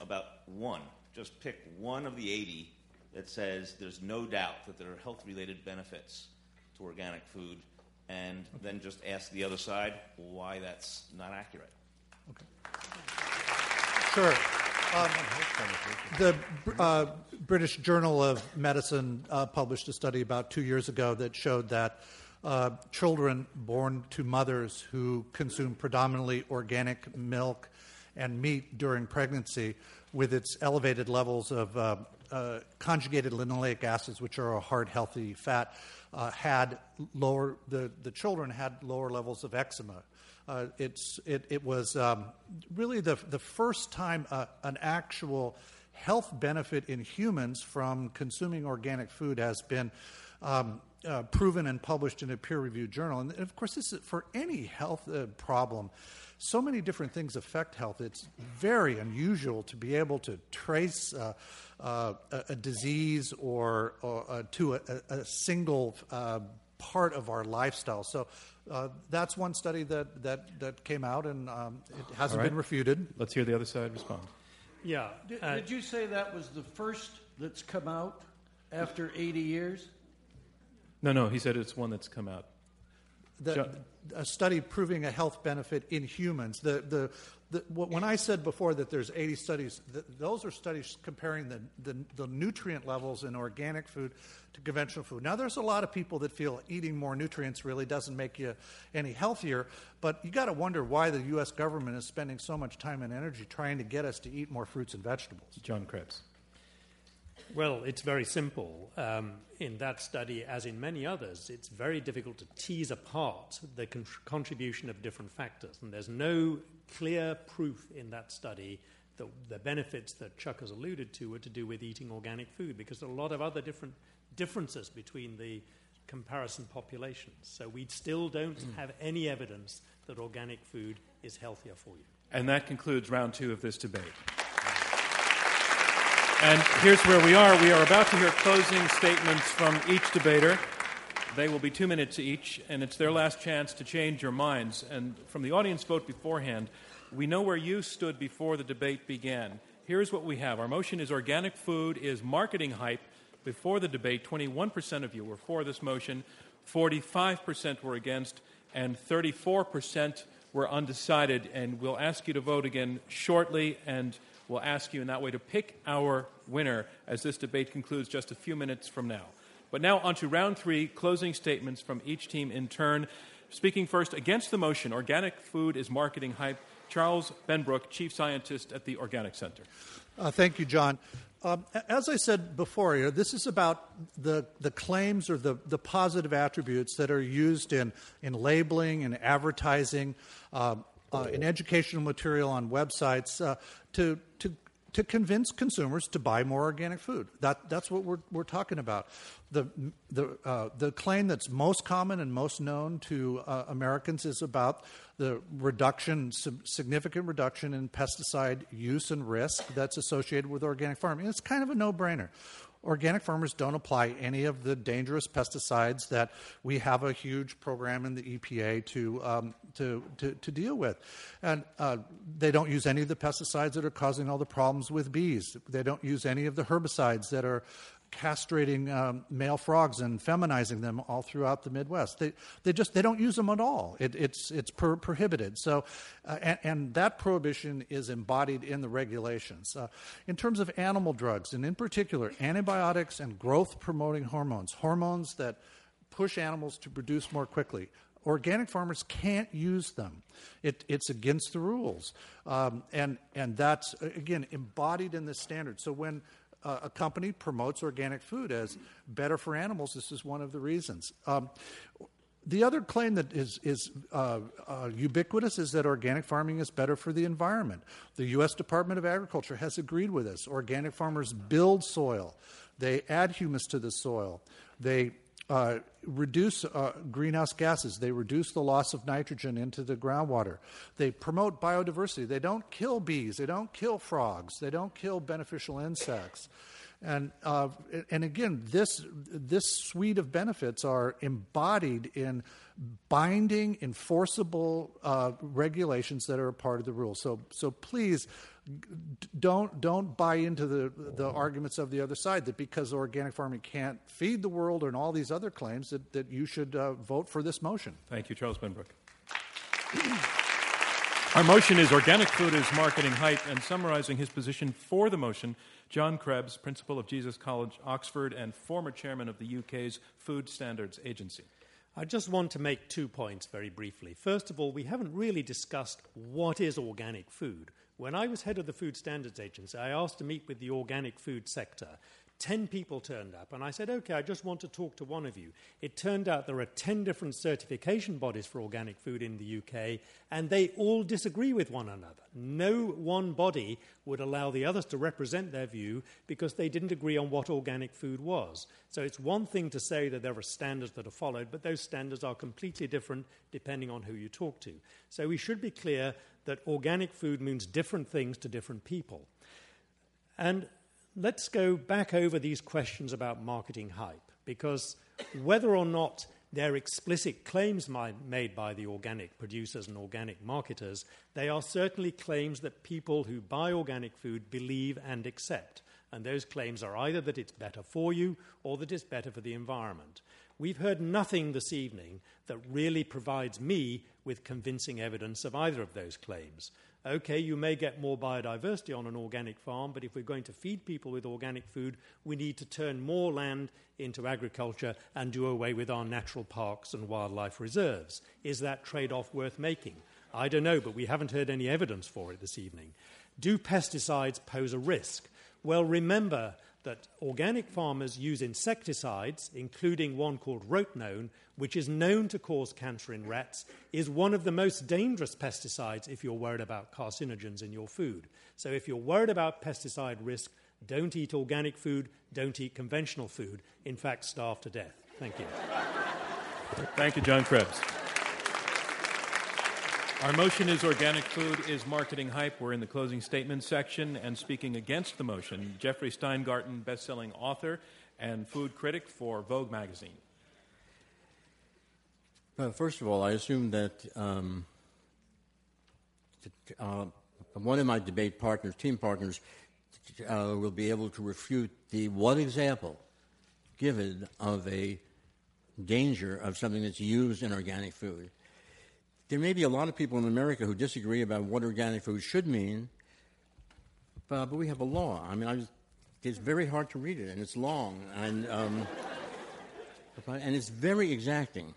about one. Just pick one of the 80 that says there's no doubt that there are health related benefits to organic food, and then just ask the other side why that's not accurate. Sure. Um, the uh, British Journal of Medicine uh, published a study about two years ago that showed that uh, children born to mothers who consume predominantly organic milk and meat during pregnancy, with its elevated levels of uh, uh, conjugated linoleic acids, which are a heart healthy fat, uh, had lower the, the children had lower levels of eczema. Uh, it's, it, it was um, really the, the first time uh, an actual health benefit in humans from consuming organic food has been um, uh, proven and published in a peer reviewed journal. And of course, this is for any health uh, problem. So many different things affect health. It's very unusual to be able to trace uh, uh, a, a disease or, or uh, to a, a single uh, part of our lifestyle. So uh, that's one study that, that, that came out, and um, it hasn't All right. been refuted. Let's hear the other side respond. Yeah. Did, uh, did you say that was the first that's come out after 80 years? No, no, he said it's one that's come out. the, a study proving a health benefit in humans. The, the, the, when I said before that there's 80 studies, th those are studies comparing the, the, the nutrient levels in organic food to conventional food. Now, there's a lot of people that feel eating more nutrients really doesn't make you any healthier, but you got to wonder why the U.S. government is spending so much time and energy trying to get us to eat more fruits and vegetables. John Krebs. Well, it's very simple. Um, in that study, as in many others, it's very difficult to tease apart the con- contribution of different factors. And there's no clear proof in that study that the benefits that Chuck has alluded to were to do with eating organic food, because there are a lot of other different differences between the comparison populations. So we still don't have any evidence that organic food is healthier for you. And that concludes round two of this debate. And here's where we are. We are about to hear closing statements from each debater. They will be two minutes each, and it's their last chance to change your minds. And from the audience vote beforehand, we know where you stood before the debate began. Here's what we have our motion is organic food is marketing hype. Before the debate, 21% of you were for this motion, 45% were against, and 34% were undecided. And we'll ask you to vote again shortly. And We'll ask you in that way to pick our winner as this debate concludes just a few minutes from now. But now, on to round three closing statements from each team in turn. Speaking first against the motion, organic food is marketing hype, Charles Benbrook, Chief Scientist at the Organic Center. Uh, thank you, John. Um, as I said before, this is about the, the claims or the, the positive attributes that are used in, in labeling and advertising, um, uh, in educational material on websites uh, to, to to convince consumers to buy more organic food. That, that's what we're, we're talking about. The, the, uh, the claim that's most common and most known to uh, Americans is about the reduction, significant reduction in pesticide use and risk that's associated with organic farming. It's kind of a no brainer organic farmers don't apply any of the dangerous pesticides that we have a huge program in the EPA to, um, to, to, to, deal with. And uh, they don't use any of the pesticides that are causing all the problems with bees. They don't use any of the herbicides that are castrating um, male frogs and feminizing them all throughout the Midwest. They, they just they don't use them at all. It, it's it's per, prohibited. So, uh, and, and, that prohibition is embodied in the regulations. Uh, in terms of animal drugs, and in particular antibiotics and growth promoting hormones, hormones that push animals to produce more quickly. Organic farmers can't use them. It, it's against the rules, um, and and that's again embodied in the standard. So when uh, a company promotes organic food as better for animals. This is one of the reasons. Um, the other claim that is, is uh, uh, ubiquitous is that organic farming is better for the environment. The U.S. Department of Agriculture has agreed with this. Organic farmers build soil, they add humus to the soil, they uh, reduce uh, greenhouse gases. They reduce the loss of nitrogen into the groundwater. They promote biodiversity. They don't kill bees. They don't kill frogs. They don't kill beneficial insects. And, uh, and again, this, this suite of benefits are embodied in binding, enforceable uh, regulations that are a part of the rules. So, so please don't don't buy into the the arguments of the other side that because organic farming can't feed the world and all these other claims that, that you should uh, vote for this motion. Thank you, Charles Benbrook. [CLEARS THROAT] Our motion is organic food is marketing hype, and summarizing his position for the motion, John Krebs, principal of Jesus College, Oxford, and former chairman of the UK's Food Standards Agency. I just want to make two points very briefly. First of all, we haven't really discussed what is organic food. When I was head of the Food Standards Agency, I asked to meet with the organic food sector. Ten people turned up, and I said, Okay, I just want to talk to one of you. It turned out there are ten different certification bodies for organic food in the UK, and they all disagree with one another. No one body would allow the others to represent their view because they didn't agree on what organic food was. So it's one thing to say that there are standards that are followed, but those standards are completely different depending on who you talk to. So we should be clear that organic food means different things to different people. And let's go back over these questions about marketing hype, because whether or not they're explicit claims made by the organic producers and organic marketers, they are certainly claims that people who buy organic food believe and accept. And those claims are either that it's better for you or that it's better for the environment. We've heard nothing this evening that really provides me with convincing evidence of either of those claims. Okay, you may get more biodiversity on an organic farm, but if we're going to feed people with organic food, we need to turn more land into agriculture and do away with our natural parks and wildlife reserves. Is that trade off worth making? I don't know, but we haven't heard any evidence for it this evening. Do pesticides pose a risk? Well, remember that organic farmers use insecticides, including one called rotenone, which is known to cause cancer in rats, is one of the most dangerous pesticides if you're worried about carcinogens in your food. So if you're worried about pesticide risk, don't eat organic food, don't eat conventional food. In fact, starve to death. Thank you. Thank you, John Krebs. Our motion is organic food is marketing hype. We're in the closing statement section and speaking against the motion, Jeffrey Steingarten, best-selling author and food critic for Vogue magazine. First of all, I assume that um, uh, one of my debate partners, team partners, uh, will be able to refute the one example given of a danger of something that's used in organic food there may be a lot of people in America who disagree about what organic food should mean, but, but we have a law. I mean, I just, it's very hard to read it, and it's long, and um, and it's very exacting.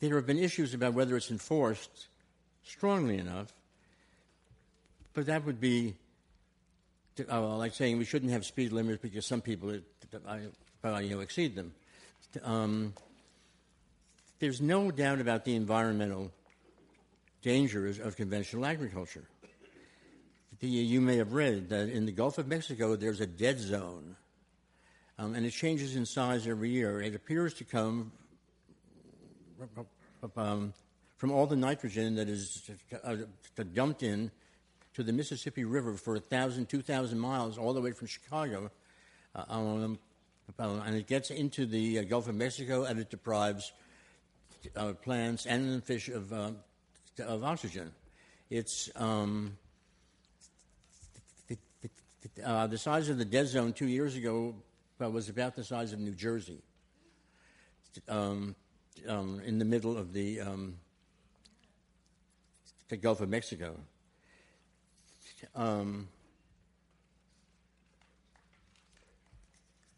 There have been issues about whether it's enforced strongly enough, but that would be uh, like saying we shouldn't have speed limits because some people uh, you know, exceed them. Um, there's no doubt about the environmental dangers of conventional agriculture. You may have read that in the Gulf of Mexico there's a dead zone, um, and it changes in size every year. It appears to come um, from all the nitrogen that is uh, dumped in to the Mississippi River for 1,000, 2,000 miles, all the way from Chicago. Uh, um, and it gets into the uh, Gulf of Mexico and it deprives plants and fish of, uh, of oxygen. It's um, uh, the, size of the dead zone two years ago was about the size of New Jersey, um, um, in the middle of the, um, the Gulf of Mexico. Um,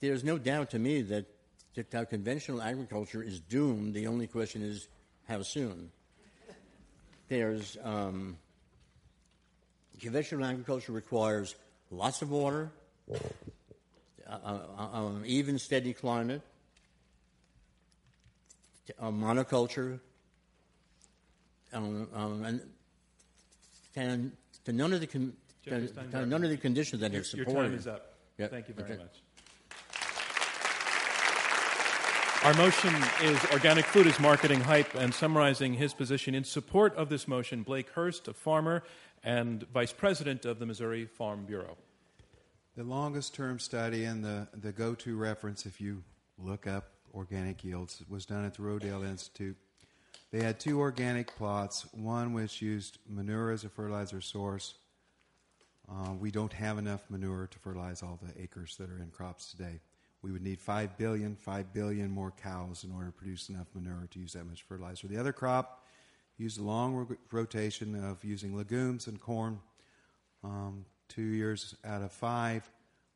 there's no doubt to me that, that our conventional agriculture is doomed. The only question is how soon. There's um, conventional agriculture requires lots of water, uh, uh, um, even steady climate, uh, monoculture, um, um, and, and to none of the con- to, to none of the conditions that your, are supported. Your time is up. Yep. Thank you very okay. much. Our motion is Organic Food is Marketing Hype, and summarizing his position in support of this motion, Blake Hurst, a farmer and vice president of the Missouri Farm Bureau. The longest term study and the, the go to reference, if you look up organic yields, was done at the Rodale Institute they had two organic plots, one which used manure as a fertilizer source. Uh, we don't have enough manure to fertilize all the acres that are in crops today. We would need 5 billion, 5 billion more cows in order to produce enough manure to use that much fertilizer. The other crop used a long rotation of using legumes and corn. Um, two years out of five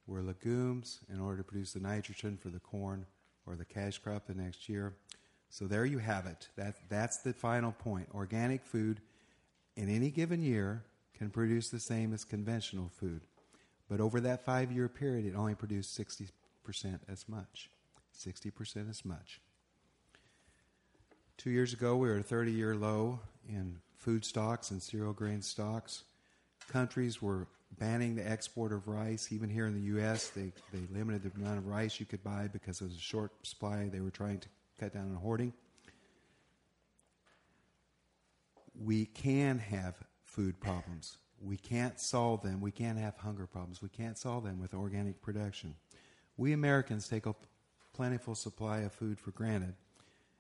were legumes in order to produce the nitrogen for the corn or the cash crop the next year. So there you have it. That, that's the final point. Organic food in any given year can produce the same as conventional food. But over that five year period, it only produced 60% as much. 60% as much. Two years ago, we were at a 30 year low in food stocks and cereal grain stocks. Countries were banning the export of rice. Even here in the U.S., they, they limited the amount of rice you could buy because it was a short supply. They were trying to cut down on hoarding. We can have food problems. We can't solve them. We can't have hunger problems. We can't solve them with organic production. We Americans take a plentiful supply of food for granted,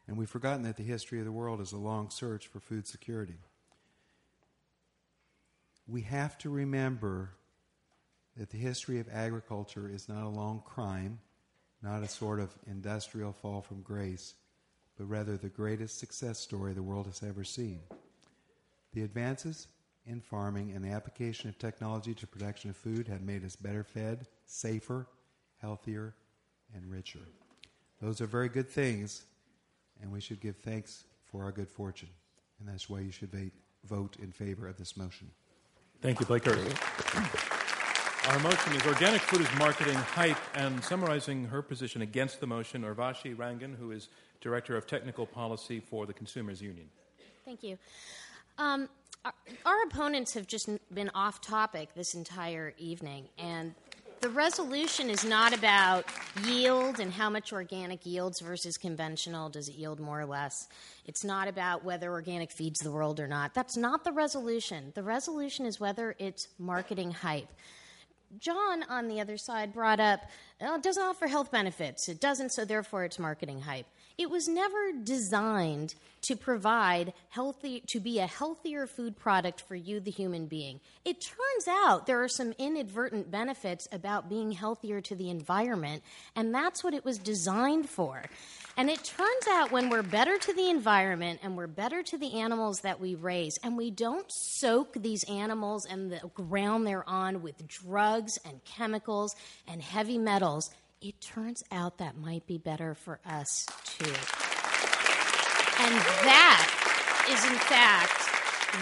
and we've forgotten that the history of the world is a long search for food security. We have to remember that the history of agriculture is not a long crime, not a sort of industrial fall from grace, but rather the greatest success story the world has ever seen. The advances in farming and the application of technology to production of food have made us better fed, safer, healthier, and richer. Those are very good things, and we should give thanks for our good fortune. And that's why you should vote in favor of this motion. Thank you, Blake Hurst. Our motion is Organic Food is Marketing Hype, and summarizing her position against the motion, Urvashi Rangan, who is Director of Technical Policy for the Consumers Union. Thank you. Um, our, our opponents have just been off topic this entire evening, and the resolution is not about yield and how much organic yields versus conventional. Does it yield more or less? It's not about whether organic feeds the world or not. That's not the resolution. The resolution is whether it's marketing hype. John, on the other side, brought up oh, it doesn't offer health benefits. It doesn't, so therefore it's marketing hype. It was never designed to provide healthy, to be a healthier food product for you, the human being. It turns out there are some inadvertent benefits about being healthier to the environment, and that's what it was designed for. And it turns out when we're better to the environment and we're better to the animals that we raise, and we don't soak these animals and the ground they're on with drugs and chemicals and heavy metals, it turns out that might be better for us too. And that is, in fact,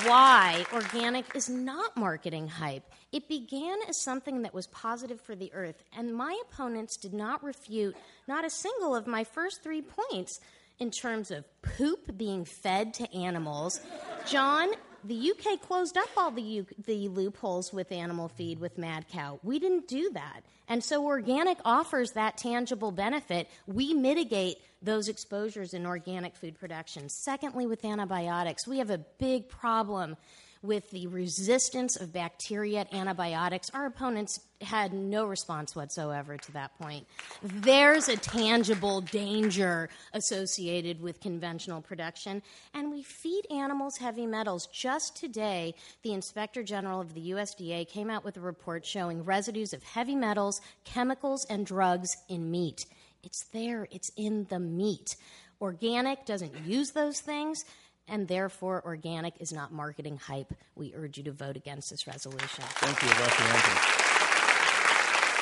why organic is not marketing hype. It began as something that was positive for the earth, and my opponents did not refute not a single of my first three points in terms of poop being fed to animals. John, the UK closed up all the, U- the loopholes with animal feed with Mad Cow. We didn't do that. And so organic offers that tangible benefit. We mitigate those exposures in organic food production. Secondly, with antibiotics, we have a big problem with the resistance of bacteria at antibiotics. Our opponents had no response whatsoever to that point. There's a tangible danger associated with conventional production, and we feed animals heavy metals. Just today, the Inspector General of the USDA came out with a report showing residues of heavy metals, chemicals, and drugs in meat. It's there, it's in the meat. Organic doesn't use those things and therefore organic is not marketing hype. We urge you to vote against this resolution. Thank you, Dr. Rangan.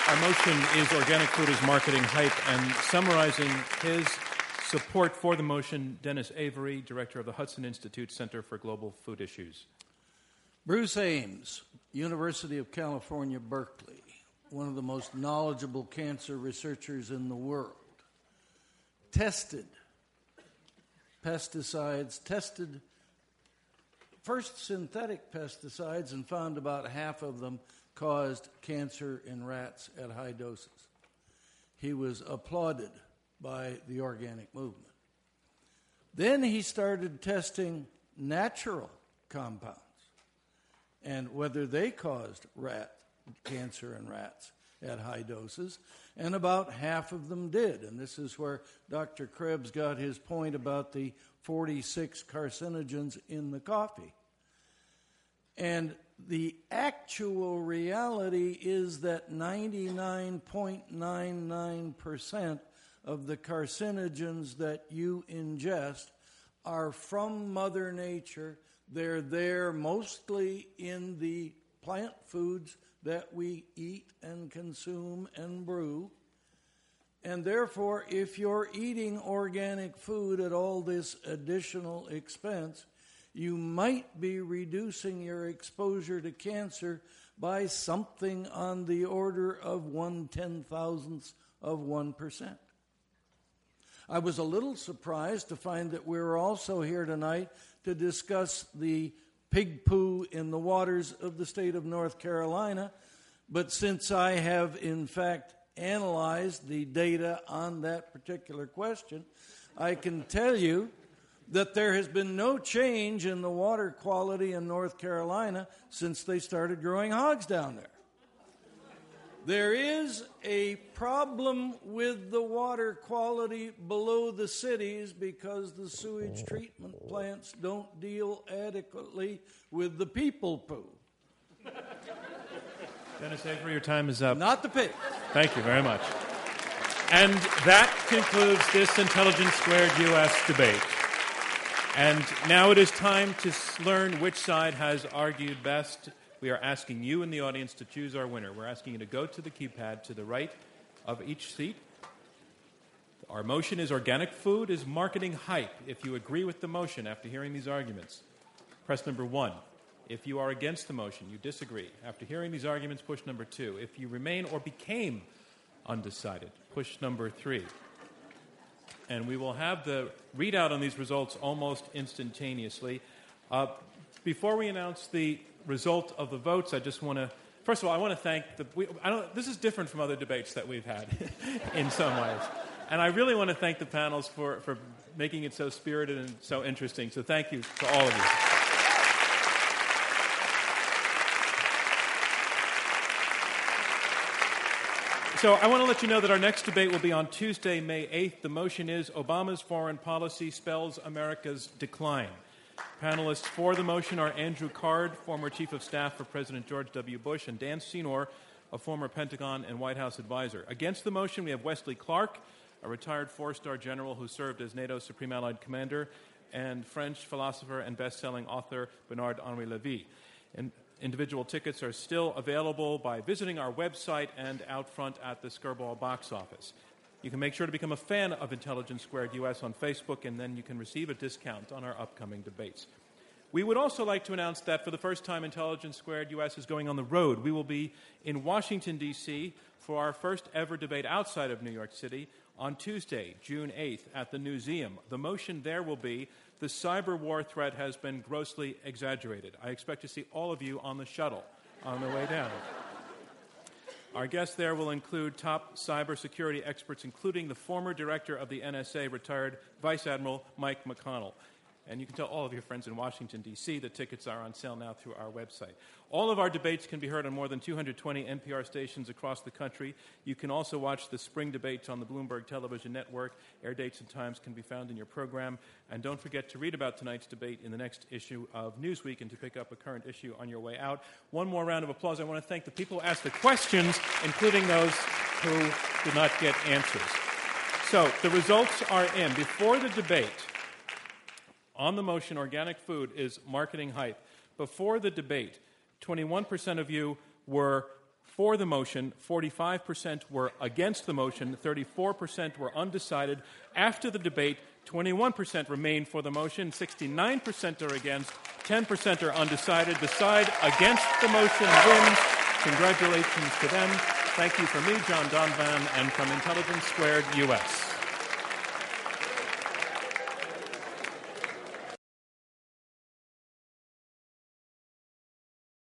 Our motion is organic food is marketing hype, and summarizing his support for the motion, Dennis Avery, director of the Hudson Institute Center for Global Food Issues. Bruce Ames, University of California, Berkeley, one of the most knowledgeable cancer researchers in the world, tested pesticides, tested first synthetic pesticides, and found about half of them caused cancer in rats at high doses. He was applauded by the organic movement. Then he started testing natural compounds and whether they caused rat cancer in rats at high doses, and about half of them did. And this is where Dr. Krebs got his point about the 46 carcinogens in the coffee. And the actual reality is that 99.99% of the carcinogens that you ingest are from Mother Nature. They're there mostly in the plant foods that we eat and consume and brew. And therefore, if you're eating organic food at all this additional expense, you might be reducing your exposure to cancer by something on the order of one ten thousandths of 1%. I was a little surprised to find that we we're also here tonight to discuss the pig poo in the waters of the state of North Carolina. But since I have, in fact, analyzed the data on that particular question, I can tell you that there has been no change in the water quality in North Carolina since they started growing hogs down there. There is a problem with the water quality below the cities because the sewage treatment plants don't deal adequately with the people poo. Dennis Avery, your time is up. Not the pig. Thank you very much. And that concludes this Intelligence Squared U.S. debate. And now it is time to learn which side has argued best. We are asking you in the audience to choose our winner. We're asking you to go to the keypad to the right of each seat. Our motion is organic food is marketing hype. If you agree with the motion after hearing these arguments, press number one. If you are against the motion, you disagree. After hearing these arguments, push number two. If you remain or became undecided, push number three and we will have the readout on these results almost instantaneously. Uh, before we announce the result of the votes, I just want to. First of all, I want to thank the. We, this is different from other debates that we've had [LAUGHS] in some ways. And I really want to thank the panels for, for making it so spirited and so interesting. So thank you to all of you. So I want to let you know that our next debate will be on Tuesday, May 8th. The motion is Obama's foreign policy spells America's decline. Panelists for the motion are Andrew Card, former chief of staff for President George W. Bush, and Dan Senor, a former Pentagon and White House advisor. Against the motion, we have Wesley Clark, a retired four star general who served as NATO's Supreme Allied Commander, and French philosopher and best selling author Bernard Henri Levy. And individual tickets are still available by visiting our website and out front at the Skirball box office. You can make sure to become a fan of Intelligence Squared US on Facebook, and then you can receive a discount on our upcoming debates. We would also like to announce that for the first time, Intelligence Squared US is going on the road. We will be in Washington, D.C. for our first ever debate outside of New York City on Tuesday, June 8th, at the Newseum. The motion there will be the cyber war threat has been grossly exaggerated. I expect to see all of you on the shuttle on the way down. Our guests there will include top cybersecurity experts, including the former director of the NSA, retired Vice Admiral Mike McConnell. And you can tell all of your friends in Washington, D.C., that tickets are on sale now through our website. All of our debates can be heard on more than 220 NPR stations across the country. You can also watch the spring debates on the Bloomberg Television Network. Air dates and times can be found in your program. And don't forget to read about tonight's debate in the next issue of Newsweek and to pick up a current issue on your way out. One more round of applause. I want to thank the people who asked the questions, including those who did not get answers. So the results are in. Before the debate, on the motion organic food is marketing hype. Before the debate, 21% of you were for the motion, 45% were against the motion, 34% were undecided. After the debate, 21% remain for the motion, 69% are against, 10% are undecided. The side against the motion wins. Congratulations to them. Thank you from me, John Donvan, and from Intelligence Squared US.